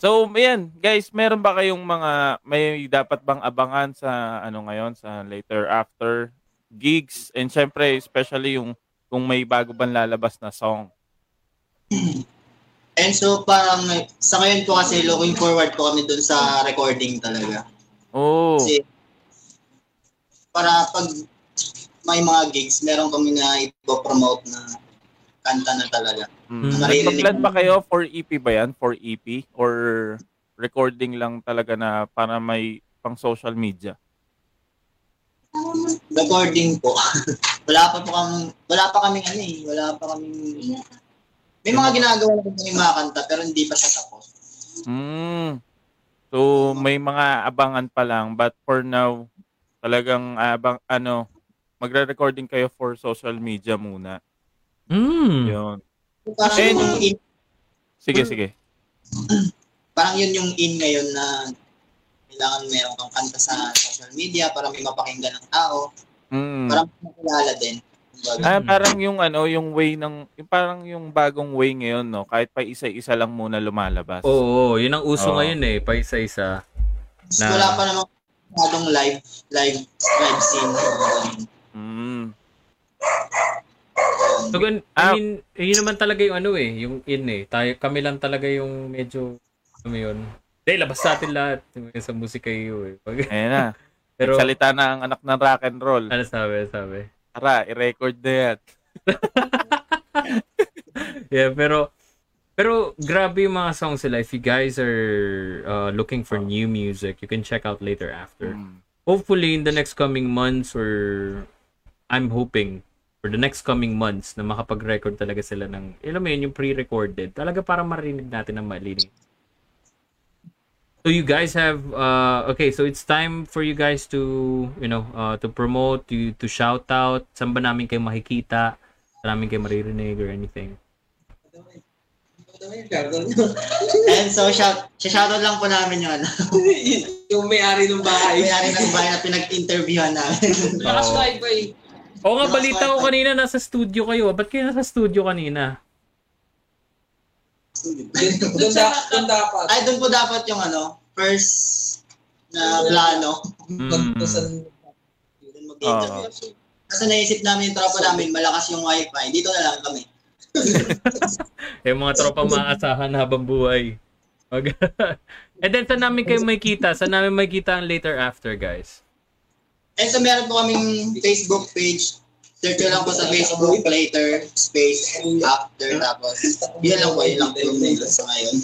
So, ayan, guys, meron ba kayong mga, may dapat bang abangan sa, ano ngayon, sa later after gigs? And syempre, especially yung, kung may bago bang lalabas na song. And so parang sa ngayon po kasi looking forward po kami dun sa recording talaga. Oh, Kasi para pag may mga gigs, meron kami na ipopromote na kanta na talaga. mm. Nagpa-plan ba kayo for EP ba yan? For EP? Or recording lang talaga na para may pang social media? Recording po. wala pa po kami, wala pa kaming ano eh, wala pa kaming may mga ginagawa na kami mga kanta pero hindi pa siya tapos. Mm. So, may mga abangan pa lang. But for now, talagang abang, ano, magre-recording kayo for social media muna. Mm. Yun. Parang Eh, yun yung in, Sige, sige. parang yun yung in ngayon na kailangan meron kang kanta sa social media para may mapakinggan ng tao. Mm. Para makilala din. Ah, parang yung ano, yung way ng yung parang yung bagong way ngayon, no. Kahit pa isa-isa lang muna lumalabas. Oo, yun ang uso Oo. ngayon eh. Pa isa-isa. na- Wala pa namang masyadong live, live, live scene. Mm. So, gan- Ah. I mean, eh, yun naman talaga yung ano eh, yung in eh. Tayo, kami lang talaga yung medyo, ano yun. Hindi, labas sa atin lahat. Sa musika iyo eh. Pag- Ayan na. pero, Salita na ang anak ng rock and roll. ano sabi, sabi. Tara, i-record na yan. Yeah, pero, pero grabe yung mga songs sila. If you guys are uh, looking for new music, you can check out later after. Mm. hopefully in the next coming months or I'm hoping for the next coming months na makapag-record talaga sila ng, alam mo yun, yung pre-recorded. Talaga para marinig natin ng malinis. So you guys have uh okay, so it's time for you guys to, you know, uh to promote, to to shout out, saan ba namin kayo makikita, saan namin kayo maririnig or anything. And so, shout, shoutout lang po namin yung ano, yung may-ari ng bahay. may-ari ng bahay na pinag-interviewan namin. Lakas Oo. wifi. Oo nga, balita ko kanina nasa studio kayo. ah. Ba't kayo nasa studio kanina? Doon da- doon dapat. Ay, doon po dapat yung ano, first na plano. Mm. Doon mag-interview. Kasi naisip namin yung tropa namin, malakas yung wifi. Dito na lang kami. Yung mga tropa maaasahan habang buhay. Mag- And then, saan namin kayo may kita? Saan namin may kita ang later after, guys? And so, meron po kaming Facebook page. Search nyo lang po sa Facebook, later, space, after, tapos, yun lang po, yun lang po yung sa ngayon.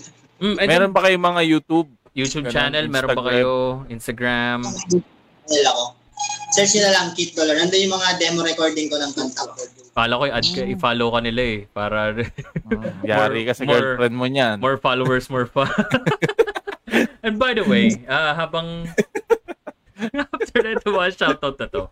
Mm, Meron ba kayong mga YouTube? YouTube Ganun, channel, meron ba Instagram. kayo? Instagram? Ano ako. Search nyo na lang, Kit Dollar. Nandun yung mga demo recording ko ng kanta ko. Kala ko i-add ka, i-follow ka nila eh. Para Mm, Yari ka sa more- girlfriend mo niyan. more followers, more fun. And by the way, ah, habang after that one shoutout na to.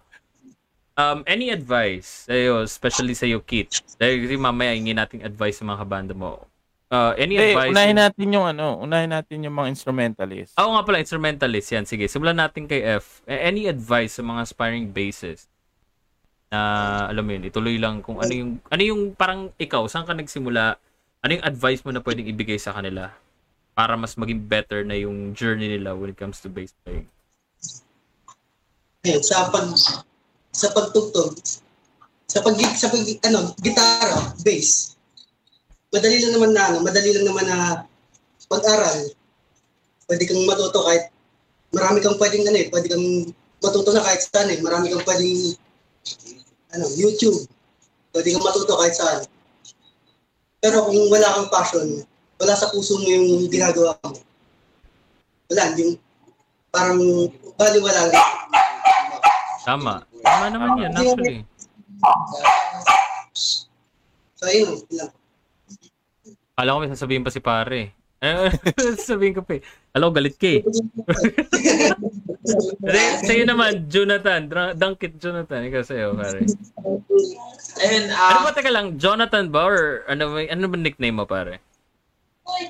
Um, any advice sa'yo, especially sa'yo, Kit? Dahil kasi mamaya hingin nating advice sa mga kabanda mo. Uh, any Eh, advice? unahin natin yung ano, unahin natin yung mga instrumentalist. Oo nga pala, instrumentalist. Yan, sige. Simulan natin kay F. Any advice sa mga aspiring bassist? Na, alam mo yun, ituloy lang kung ano yung, ano yung parang ikaw, saan ka nagsimula? Ano yung advice mo na pwedeng ibigay sa kanila? Para mas maging better na yung journey nila when it comes to bass playing. Ayun, sa pag sa pagtugtog, sa pag sa pag ano, gitara, bass. Madali lang naman na ano, madali lang naman na pag-aral. Pwede kang matuto kahit marami kang pwedeng ano eh, pwede kang matuto na kahit saan eh. Marami kang pwedeng ano, YouTube. Pwede kang matuto kahit saan. Pero kung wala kang passion, wala sa puso mo yung ginagawa mo. Wala, yung parang baliwala lang. Tama. Tama naman yan, actually. So, ayun. Kala ko may sasabihin pa si pare. Eh, sabihin ko pa eh. Hello, galit ka eh. Sa- Sa'yo naman, Jonathan. Dunkit Jonathan. Ikaw sa'yo, pare. Ayun, Ano ah, ba, teka lang, Jonathan ba or ano ba, ano ba nickname mo, pare?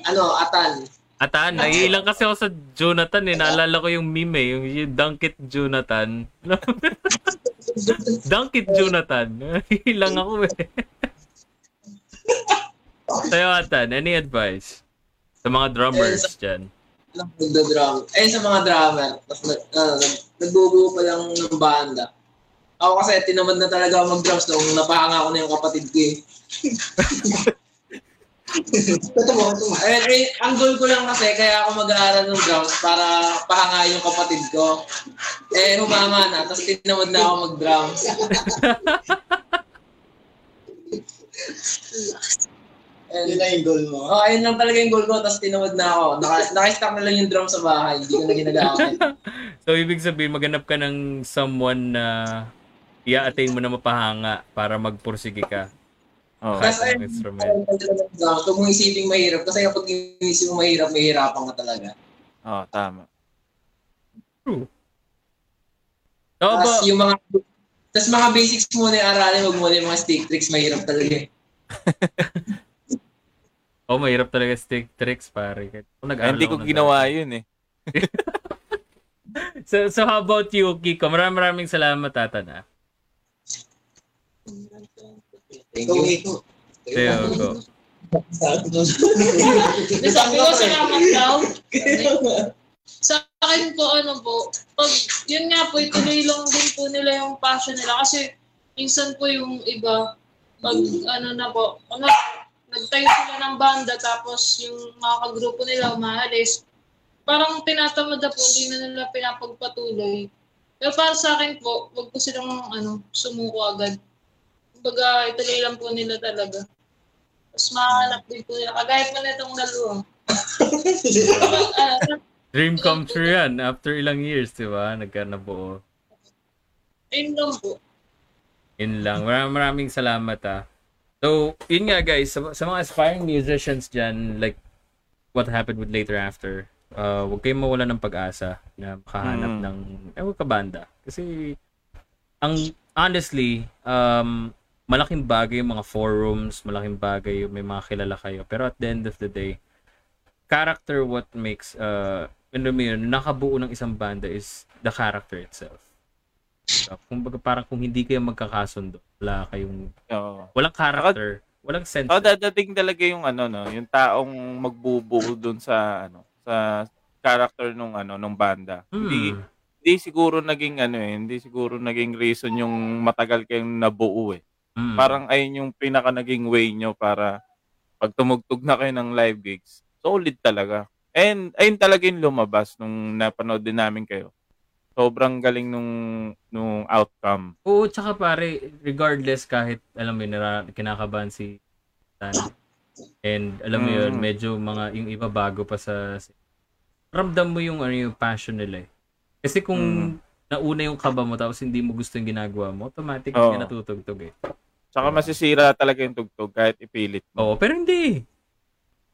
ano, Atan. Atan, naiilang kasi ako sa Jonathan eh. Naalala ko yung meme eh. Yung, yung Dunkit Jonathan. Dunkit Jonathan. Naiilang ako eh. Sa'yo, Atan, any advice? Sa mga drummers dyan. Lang nagda-drum. Ayun sa mga drummer. Tapos nag, ano, nag- nagbubuo pa lang ng banda. Ako kasi tinamad na talaga mag-drums nung napahanga ko na yung kapatid ko eh. Ito mo. Ayun, eh, ang goal ko lang kasi kaya ako mag-aaral ng drums para pahangain yung kapatid ko. Eh, humama na. Tapos tinamad na ako mag-drums. Yun And, lang yung goal mo. oh, ayun lang talaga yung goal ko. Tapos tinamad na ako. Naka, naka-stack na lang yung drum sa bahay. Hindi ko na ginagamit. So, ibig sabihin, maghanap ka ng someone na i-attain mo na mapahanga para magpursige ka. Kahit Kasi ayun, anong instrument. ayun talaga ng drums. Huwag mong isipin mahirap. Kasi kapag inisip mo mahirap, mahirapan ka talaga. Oo, tama. So, Tapos ba, yung mga tas mga basics muna yung aralin, huwag muna yung mga stick tricks, mahirap talaga oh, mahirap talaga stick tricks, pare. Kung nag-aaral hindi ko ginawa yun eh. So, so how about you, Kiko? Maraming maraming salamat, Tatan, ah. Ito. Sa'yo, go. Hindi, sabi ko, salamat daw. Sa akin po, ano po, pag, yun nga po, ituloy lang din po nila yung passion nila. Kasi, minsan po yung iba, pag, ano na po, ano, nagtayo sila ng banda, tapos yung mga kagrupo nila umaalis, parang tinatamad na po, hindi na nila pinapagpatuloy. Pero para sa akin po, wag po silang, ano, sumuko agad. Kumbaga, ituloy lang po nila talaga. Tapos makahanap din po nila. Kagaya pa nitong dalawa. Ah, Dream come true yan. After ilang years, di ba? Nagka nabuo. Ayun lang po. Yun lang. Maraming maraming salamat ah. So, yun nga guys, sa, sa mga aspiring musicians dyan, like what happened with Later After, uh, huwag kayong mawala ng pag-asa na makahanap Mm. ng ewan ka banda. Kasi, ang honestly, um, malaking bagay yung mga forums, malaking bagay yung may mga kilala kayo. Pero at the end of the day, character what makes, uh, ano mo yun, nakabuo ng isang banda is the character itself. So, kumbaga parang kung hindi kayo magkakasundo, wala kayong, Oo. walang character, walang sense. So, dadating talaga yung ano no, yung taong magbubuo dun sa ano, sa character nung ano nung banda. Hindi Hmm. hindi siguro naging ano eh, hindi siguro naging reason yung matagal kayong nabuo eh. Mm. Parang ayun yung pinaka naging way nyo para pag tumugtog na kayo ng live gigs, solid talaga. And ayun talaga yung lumabas nung napanood din namin kayo. Sobrang galing nung nung outcome. Oo, tsaka pare, regardless kahit, alam mo yun, kinakabahan si Tan. And alam mo yun, Mm. medyo mga, yung iba bago pa sa, ramdam mo yung, ano, yung passion nila eh. Kasi kung Mm. nauna yung kaba mo tapos hindi mo gusto yung ginagawa mo, automatic Oo. ka natutugtog eh. Tsaka masisira talaga yung tugtog kahit ipilit mo. Oo, pero hindi.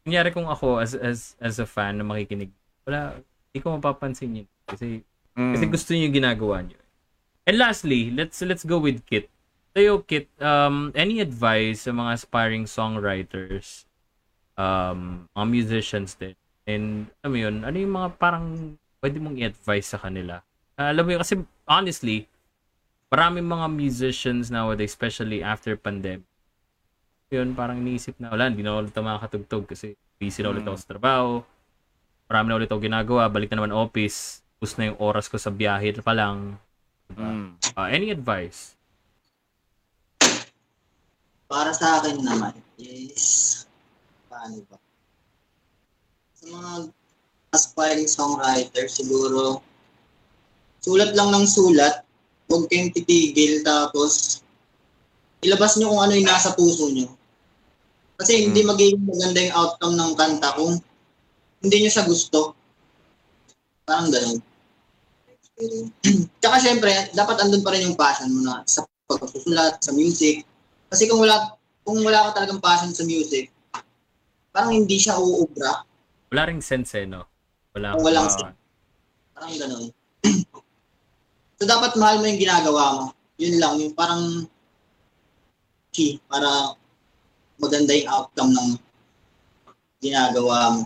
Kunyari kung ako as as as a fan na makikinig, wala, hindi ko mapapansin yun. Kasi Mm. Kasi gusto niyo yung ginagawa niyo. And lastly, let's let's go with Kit. Sa'yo, Kit, um, any advice sa mga aspiring songwriters, um, mga musicians din, and alam mo yun, ano yung mga parang pwede mong i-advise sa kanila? Ah, alam mo yun, kasi honestly, maraming mga musicians nowadays, especially after pandemic, yun, parang iniisip na, wala, hindi na ulit ako makakatugtog kasi busy na ulit Mm. ako sa trabaho, marami na ulit ako ginagawa, balik na naman office, tapos na yung oras ko sa biyahe pa lang. Diba? Mm. Ah, any advice? Para sa akin naman is, paano ba? Sa mga aspiring songwriter, siguro, sulat lang ng sulat, huwag kayong titigil, tapos, ilabas nyo kung ano yung nasa puso nyo. Kasi hindi magiging maganda yung outcome ng kanta kung hindi nyo siya gusto. Parang ganun. Tsaka syempre, dapat andun pa rin yung passion mo na sa pagsusulat, sa music. Kasi kung wala kung wala ka talagang passion sa music, parang hindi siya uubra. wala ring sense eh, no? Wala. Walang ah, sense. Parang ganun. So, dapat mahal mo yung ginagawa mo. Yun lang, yung parang key para maganda yung outcome ng ginagawa mo.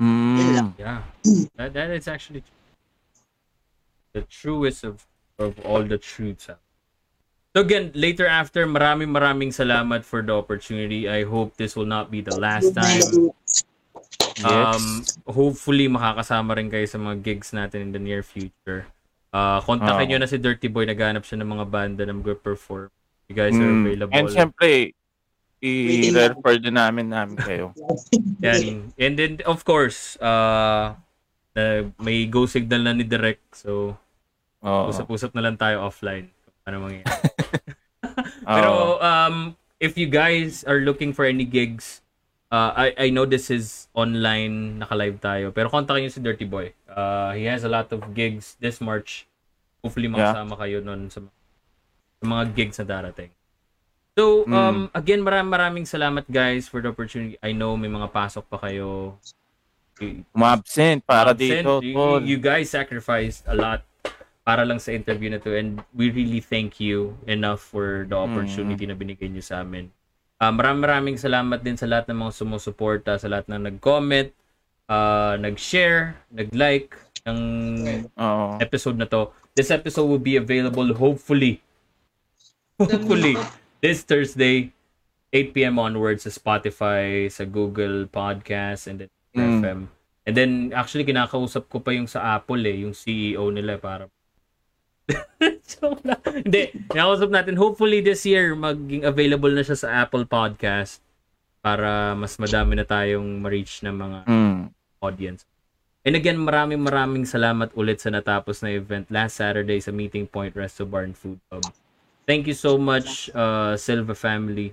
Yun lang. Mm. Yeah. That, that is actually true. the truest of of all the truths. ah. So again, later after, maraming maraming salamat for the opportunity. I hope this will not be the last time. Um, hopefully makakasama rin kayo sa mga gigs natin in the near future. Uh, kontakin Oo. nyo na si Dirty Boy, naghanap siya ng mga banda na mag-perform. You guys are Mm. available. And syempre, i-refer din namin namin kayo. Yan. And then, of course, uh, uh, may go signal na ni Direk. So, Oo. usap-usap na lang tayo offline. Kung ano mangyayari. Pero, um, if you guys are looking for any gigs, uh, I, I know this is online, naka-live tayo. Pero kontakin nyo si Dirty Boy. Uh, he has a lot of gigs this March. Hopefully, makasama kayo nun sa, sa mga gigs na darating. So, um, again, maraming maraming salamat guys for the opportunity. I know may mga pasok pa kayo. Umabsent para Absent. dito. You, you guys sacrificed a lot para lang sa interview na to and we really thank you enough for the opportunity na binigay niyo sa amin. Uh, maraming maraming salamat din sa lahat ng mga sumusuporta, sa lahat ng nag-comment, uh, nag-share, nag-like ng Oo. episode na to. This episode will be available hopefully hopefully this Thursday 8 p.m. onwards sa Spotify, sa Google Podcast and then Mm. FM. And then actually kinakausap ko pa yung sa Apple eh, yung CEO nila para Joke lang. Hindi, kinakausap natin hopefully this year maging available na siya sa Apple Podcast para mas madami na tayong ma-reach ng mga Mm. audience. And again, maraming maraming salamat ulit sa natapos na event last Saturday sa Meeting Point Resto Bar and Food Pub. Thank you so much, uh, Silva family,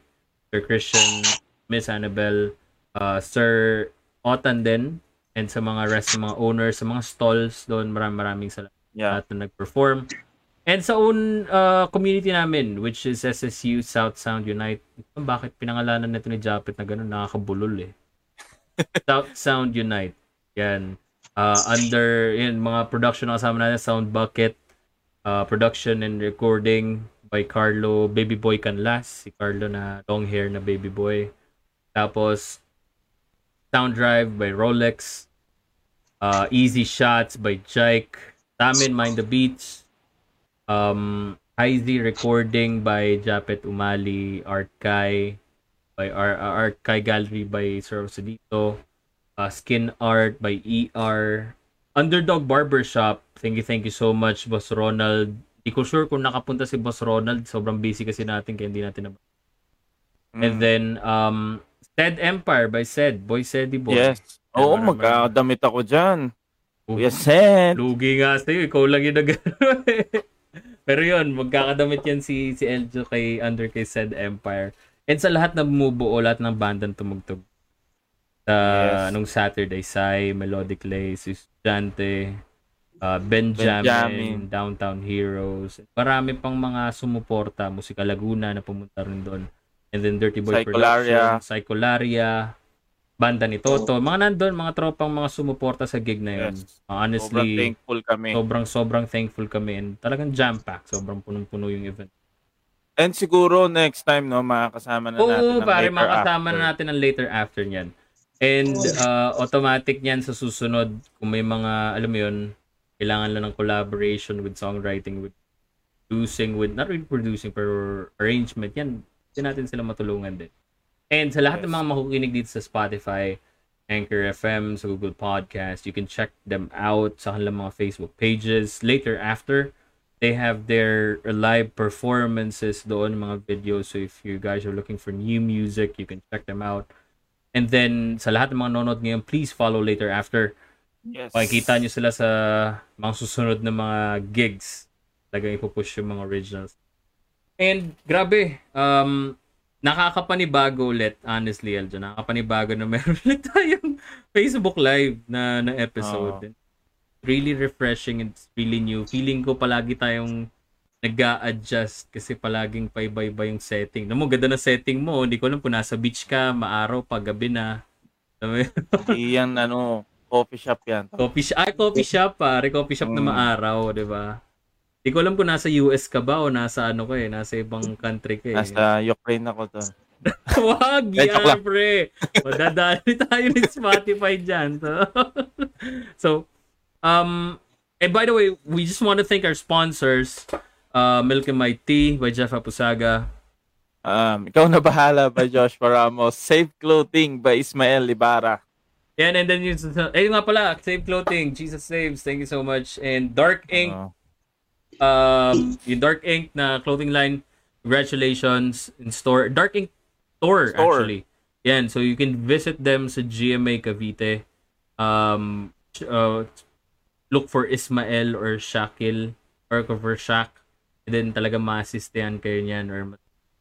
Sir Christian, Miss Annabelle, uh, Sir Otan din, and sa mga rest ng mga owners, sa mga stalls doon, maraming maraming salamat Yeah. lahat na nag-perform. And sa own uh, community namin, which is SSU South Sound Unite. Bakit pinangalanan nito ni Japet na gano'n? Nakakabulol eh. South Sound Unite. Yan. Uh, under, yun, mga production na kasama natin, Sound Bucket, uh, production and recording by Carlo Baby Boy Canlas. Si Carlo na long hair na baby boy. Tapos, Sound Drive by Rolex. Uh, Easy Shots by Jike. Tamin Mind the Beats. Um, Heisey Recording by Japet Umali. Art Kai by Ar- Art Kai Gallery by Sir Rosadito. Uh, Skin Art by ER. Underdog Barbershop. Thank you, thank you so much, Boss Ronald. Di ko sure kung nakapunta si Boss Ronald. Sobrang busy kasi natin kaya hindi natin na Mm. And then, um, Sed Empire by Sed. Boy Sedi Boy. Yes. Oo, magkakadamit ako dyan. Kuya Sen. Lugi nga sa'yo. Ikaw lang yung nag Pero yun, magkakadamit yan si, si Eljo kay under kay Sed Empire. And sa lahat na bumubuo, lahat ng bandang tumugtog. Sa Yes. nung Saturday, Sai, Melodic Lace, Estudiante, uh, Benjamin, Benjamin. Downtown Heroes. Marami pang mga sumuporta. Musika Laguna na pumunta rin doon. And then Dirty Boy Psycholaria. Production, Psycholaria, banda ni Toto. Mga nandun, mga tropang mga sumuporta sa gig na yun. Yes. Uh, honestly, Sobrang thankful kami. sobrang sobrang thankful kami and talagang jam-pack. Sobrang punong-puno yung event. And siguro next time, no, makakasama na natin Oo, pare, after. na natin ang later after niyan. And uh, automatic niyan sa susunod kung may mga, alam mo yun, kailangan lang ng collaboration with songwriting, with producing, with, not really producing, pero arrangement, yan, din natin sila matulungan din. And sa lahat ng Yes. mga makukinig dito sa Spotify, Anchor FM, sa Google Podcast, you can check them out sa kanilang mga Facebook pages. Later after, they have their live performances doon, mga videos. So if you guys are looking for new music, you can check them out. And then, sa lahat ng mga nanonood ngayon, please follow later after. Yes. Makikita nyo sila sa mga susunod na mga gigs. Talagang ipupush yung mga originals. And, grabe, um, nakakapanibago ulit, honestly, Eljo. Nakakapanibago na meron ulit tayong Facebook Live na, na episode. Really refreshing and it's really new. Feeling ko palagi tayong nag adjust kasi palaging paiba-iba yung setting. Naman, ganda na setting mo. Hindi ko alam kung nasa beach ka, maaraw, pag gabi na. Alam mo? Iyan, ano, coffee shop yan. coffee shop. Ay, coffee shop pare. Coffee shop na Mm. maaraw, di ba? Di ko alam kung nasa US ka ba o nasa ano ka eh. Nasa ibang country ka eh. Nasa Ukraine ako to. Wag yan, pre. Madadali tayo ni Spotify dyan. So, so um, and by the way, we just want to thank our sponsors, uh, Milk and My Tea by Jeff Apusaga, Um, ikaw na bahala by Joshua Ramos. Safe Clothing by Ismael Libara. Yan, and then yung, eh nga pala, Save Clothing, Jesus Saves, thank you so much. And Dark Ink, Oh. Um, yung Dark Ink na clothing line, congratulations in store. Dark Ink store, Store. actually. Yan, so you can visit them sa GMA Cavite. Um, uh, look for Ismael or Shakil or for Shak. And then talaga ma-assist yan kayo niyan or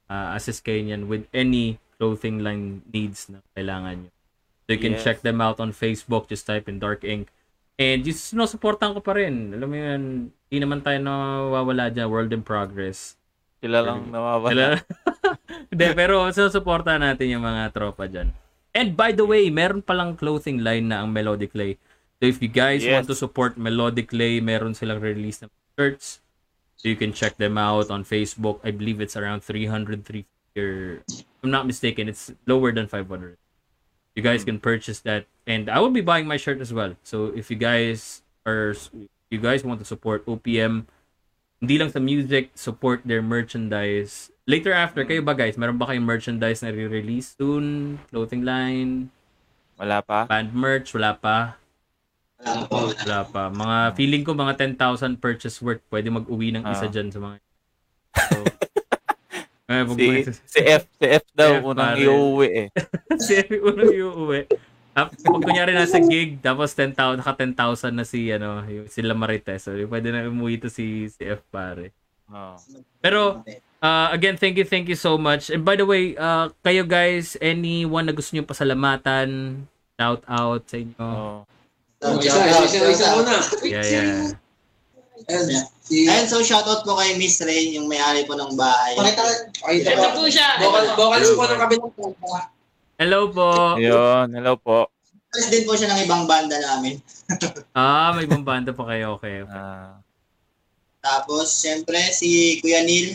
uh, assist kayo niyan with any clothing line needs na kailangan nyo. So you can Yes. check them out on Facebook. Just type in Dark Ink. And just no, supportan ko pa rin. Alam mo yun, hindi naman tayo nawawala dyan. World in progress. Sila lang nawawala. Hindi, pero susuporta natin yung mga tropa dyan. And by the way, meron palang clothing line na ang Melodic Clay. So if you guys Yes. want to support Melodic Clay, meron silang release ng shirts. So you can check them out on Facebook. I believe it's around 300, 350 or if I'm not mistaken, it's lower than 500. You guys can purchase that. And I will be buying my shirt as well. So if you guys are, you guys want to support OPM, hindi lang sa music, support their merchandise. Later after, kayo ba guys, meron ba kayong merchandise na re-release soon? Clothing line, Wala pa? band merch, wala pa? Wala po. Wala pa. Mga feeling ko mga 10,000 purchase worth. Pwede mag-uwi ng isa Ah. dyan sa mga so, eh, pag- Si, si F, si F daw, F, unang pare. iuwi eh. si unang iuwi. Tap- Pag kunyari nasa gig, tapos 10,000, naka 10,000 na si, ano, yung, sila Marites. So, pwede na umuwi to si, si F pare. Oh. Pero, uh, again, thank you, thank you so much. And by the way, uh, kayo guys, anyone na gusto nyo pasalamatan, shout out sa inyo. Oh. Oh, isa, isa, isa, isa muna. Yeah, yeah. Ayan, si... Ayun, so shoutout po kay Miss Ray, yung may-ari po ng bahay. Pakita Ito po. po siya. Vocal, vocals po ng kabilang. Hello po. Ayun, hello po. Alis din po siya ng ibang banda namin. Ah, may ibang banda pa kayo. Okay, okay. Ah, Tapos, siyempre, si Kuya Neil.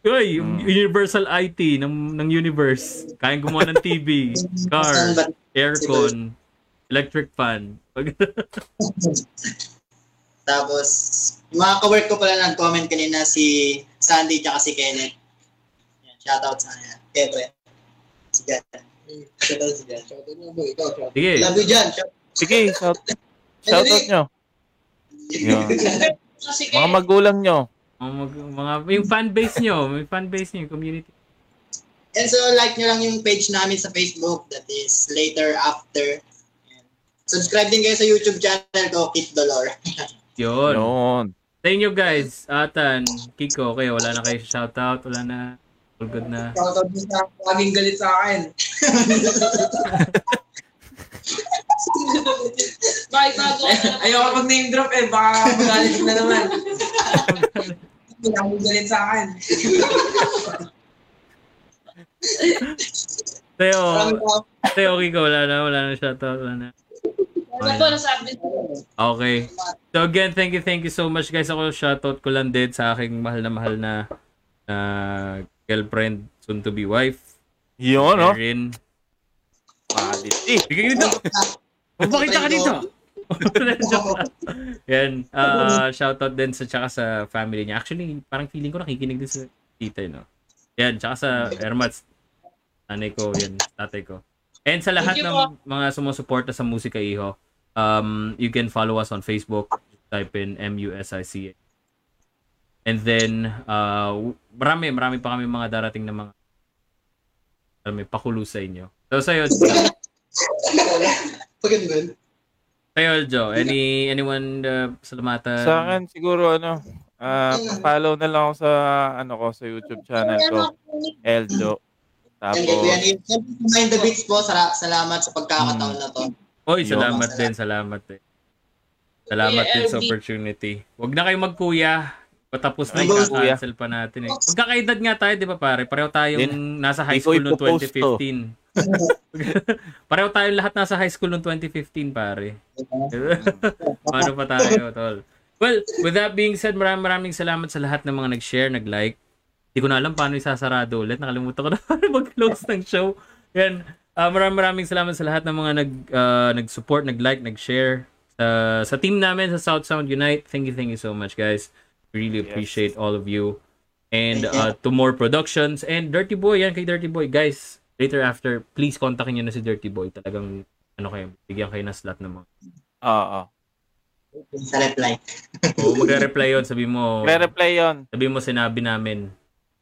Uy, yung Hmm. Universal IT ng, ng universe. Kayang gumawa ng TV, car, aircon, electric fan. Tapos, yung mga ka-work ko pala nag-comment kanina si Sandy tsaka si Kenneth. Yan, shoutout sa kanya. Siyempre. Si Jan. Shoutout si Jan. Shoutout mo po, ikaw, shoutout. Sige. Love you, Jan. Shout- sige, shout, shoutout nyo. Yun. Mga magulang nyo. Mga, mag- mga, yung fan base nyo, may fan base nyo, yung community. And so, like nyo lang yung page namin sa Facebook. That is later after. Yan. Subscribe din kayo sa YouTube channel ko, Kit Dolor. Yun. Yun. Sa inyo guys, Atan, Kiko, kayo, wala na kayo shoutout, wala na, all good na. Shoutout mo sa laging galit sa akin. Bye, bago. Ayoko mag name drop eh, baka magalit na naman. Laging galit sa akin. Teo. Teo, Kiko, wala na, wala na shoutout, wala na. Ano? Okay. So again, thank you, thank you so much guys. Ako shoutout ko lang din sa aking mahal na mahal na na girlfriend, soon to be wife, Yun, no? Erin. Quality. Bigyan dito. Magpakita ka dito. Lang. Yan. Uh, shoutout din sa tsaka sa family niya. Actually, parang feeling ko nakikinig din sa tita, no? Yan. Tsaka sa Ermats. Nanay ko, yan. Tatay ko. And sa lahat ng mga sumusuporta sa Musika Iho, um, you can follow us on Facebook. Type in M-U-S-I-C-A. And then, uh, marami, marami pa kami mga darating na mga mo, pakulo sa inyo. So, sa'yo, Paganda. Kayo, Joe, any, anyone uh, salamatan? Sa akin, siguro, ano, ah follow na lang ako sa, ano ko, sa YouTube channel ko, Eljo. Kuya Tapos, Neil. Siyempre, sa Mind the Beats po, salamat sa pagkakataon na to. Oy, Yo. salamat din, salamat din. Salamat din sa opportunity. Huwag na kayo magkuya. Patapos na yung kuya. cancel pa natin eh. Magkakaedad nga tayo, di ba pare? Pareho tayong nasa high school noong ipopost to. 2015. Pareho tayong lahat nasa high school noong 2015, pare. Paano pa tayo, tol? Well, with that being said, maraming maraming salamat sa lahat ng mga nag-share, nag-like. Hindi ko na alam paano isasarado ulit. Nakalimutan ko na paano mag-close ng show. Yan. Ah, maraming maraming salamat sa lahat ng mga nag ah, nag-support, nag-like, nag-share sa sa team namin sa South Sound Unite. Thank you, thank you so much, guys. Really Yes. appreciate all of you. And uh, to more productions and Dirty Boy, yan kay Dirty Boy. Guys, later after, please kontakin niyo na si Dirty Boy. Talagang ano kayo, bigyan kayo ng slot ng mga Oo. Sa reply. O magre-reply yun, sabi mo, Re-replay yun. sabi mo sinabi namin.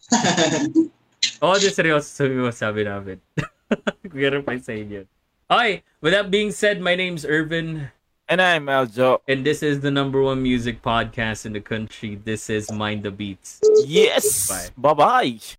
Oo, oh, di seryoso, sabi mo sabi namin. Magre-reply sa inyo. Okay, with that being said, my name's Irvin, And I'm Eljo. and this is the number one music podcast in the country. This is Mind the Beats. Yes! Bye. Bye-bye!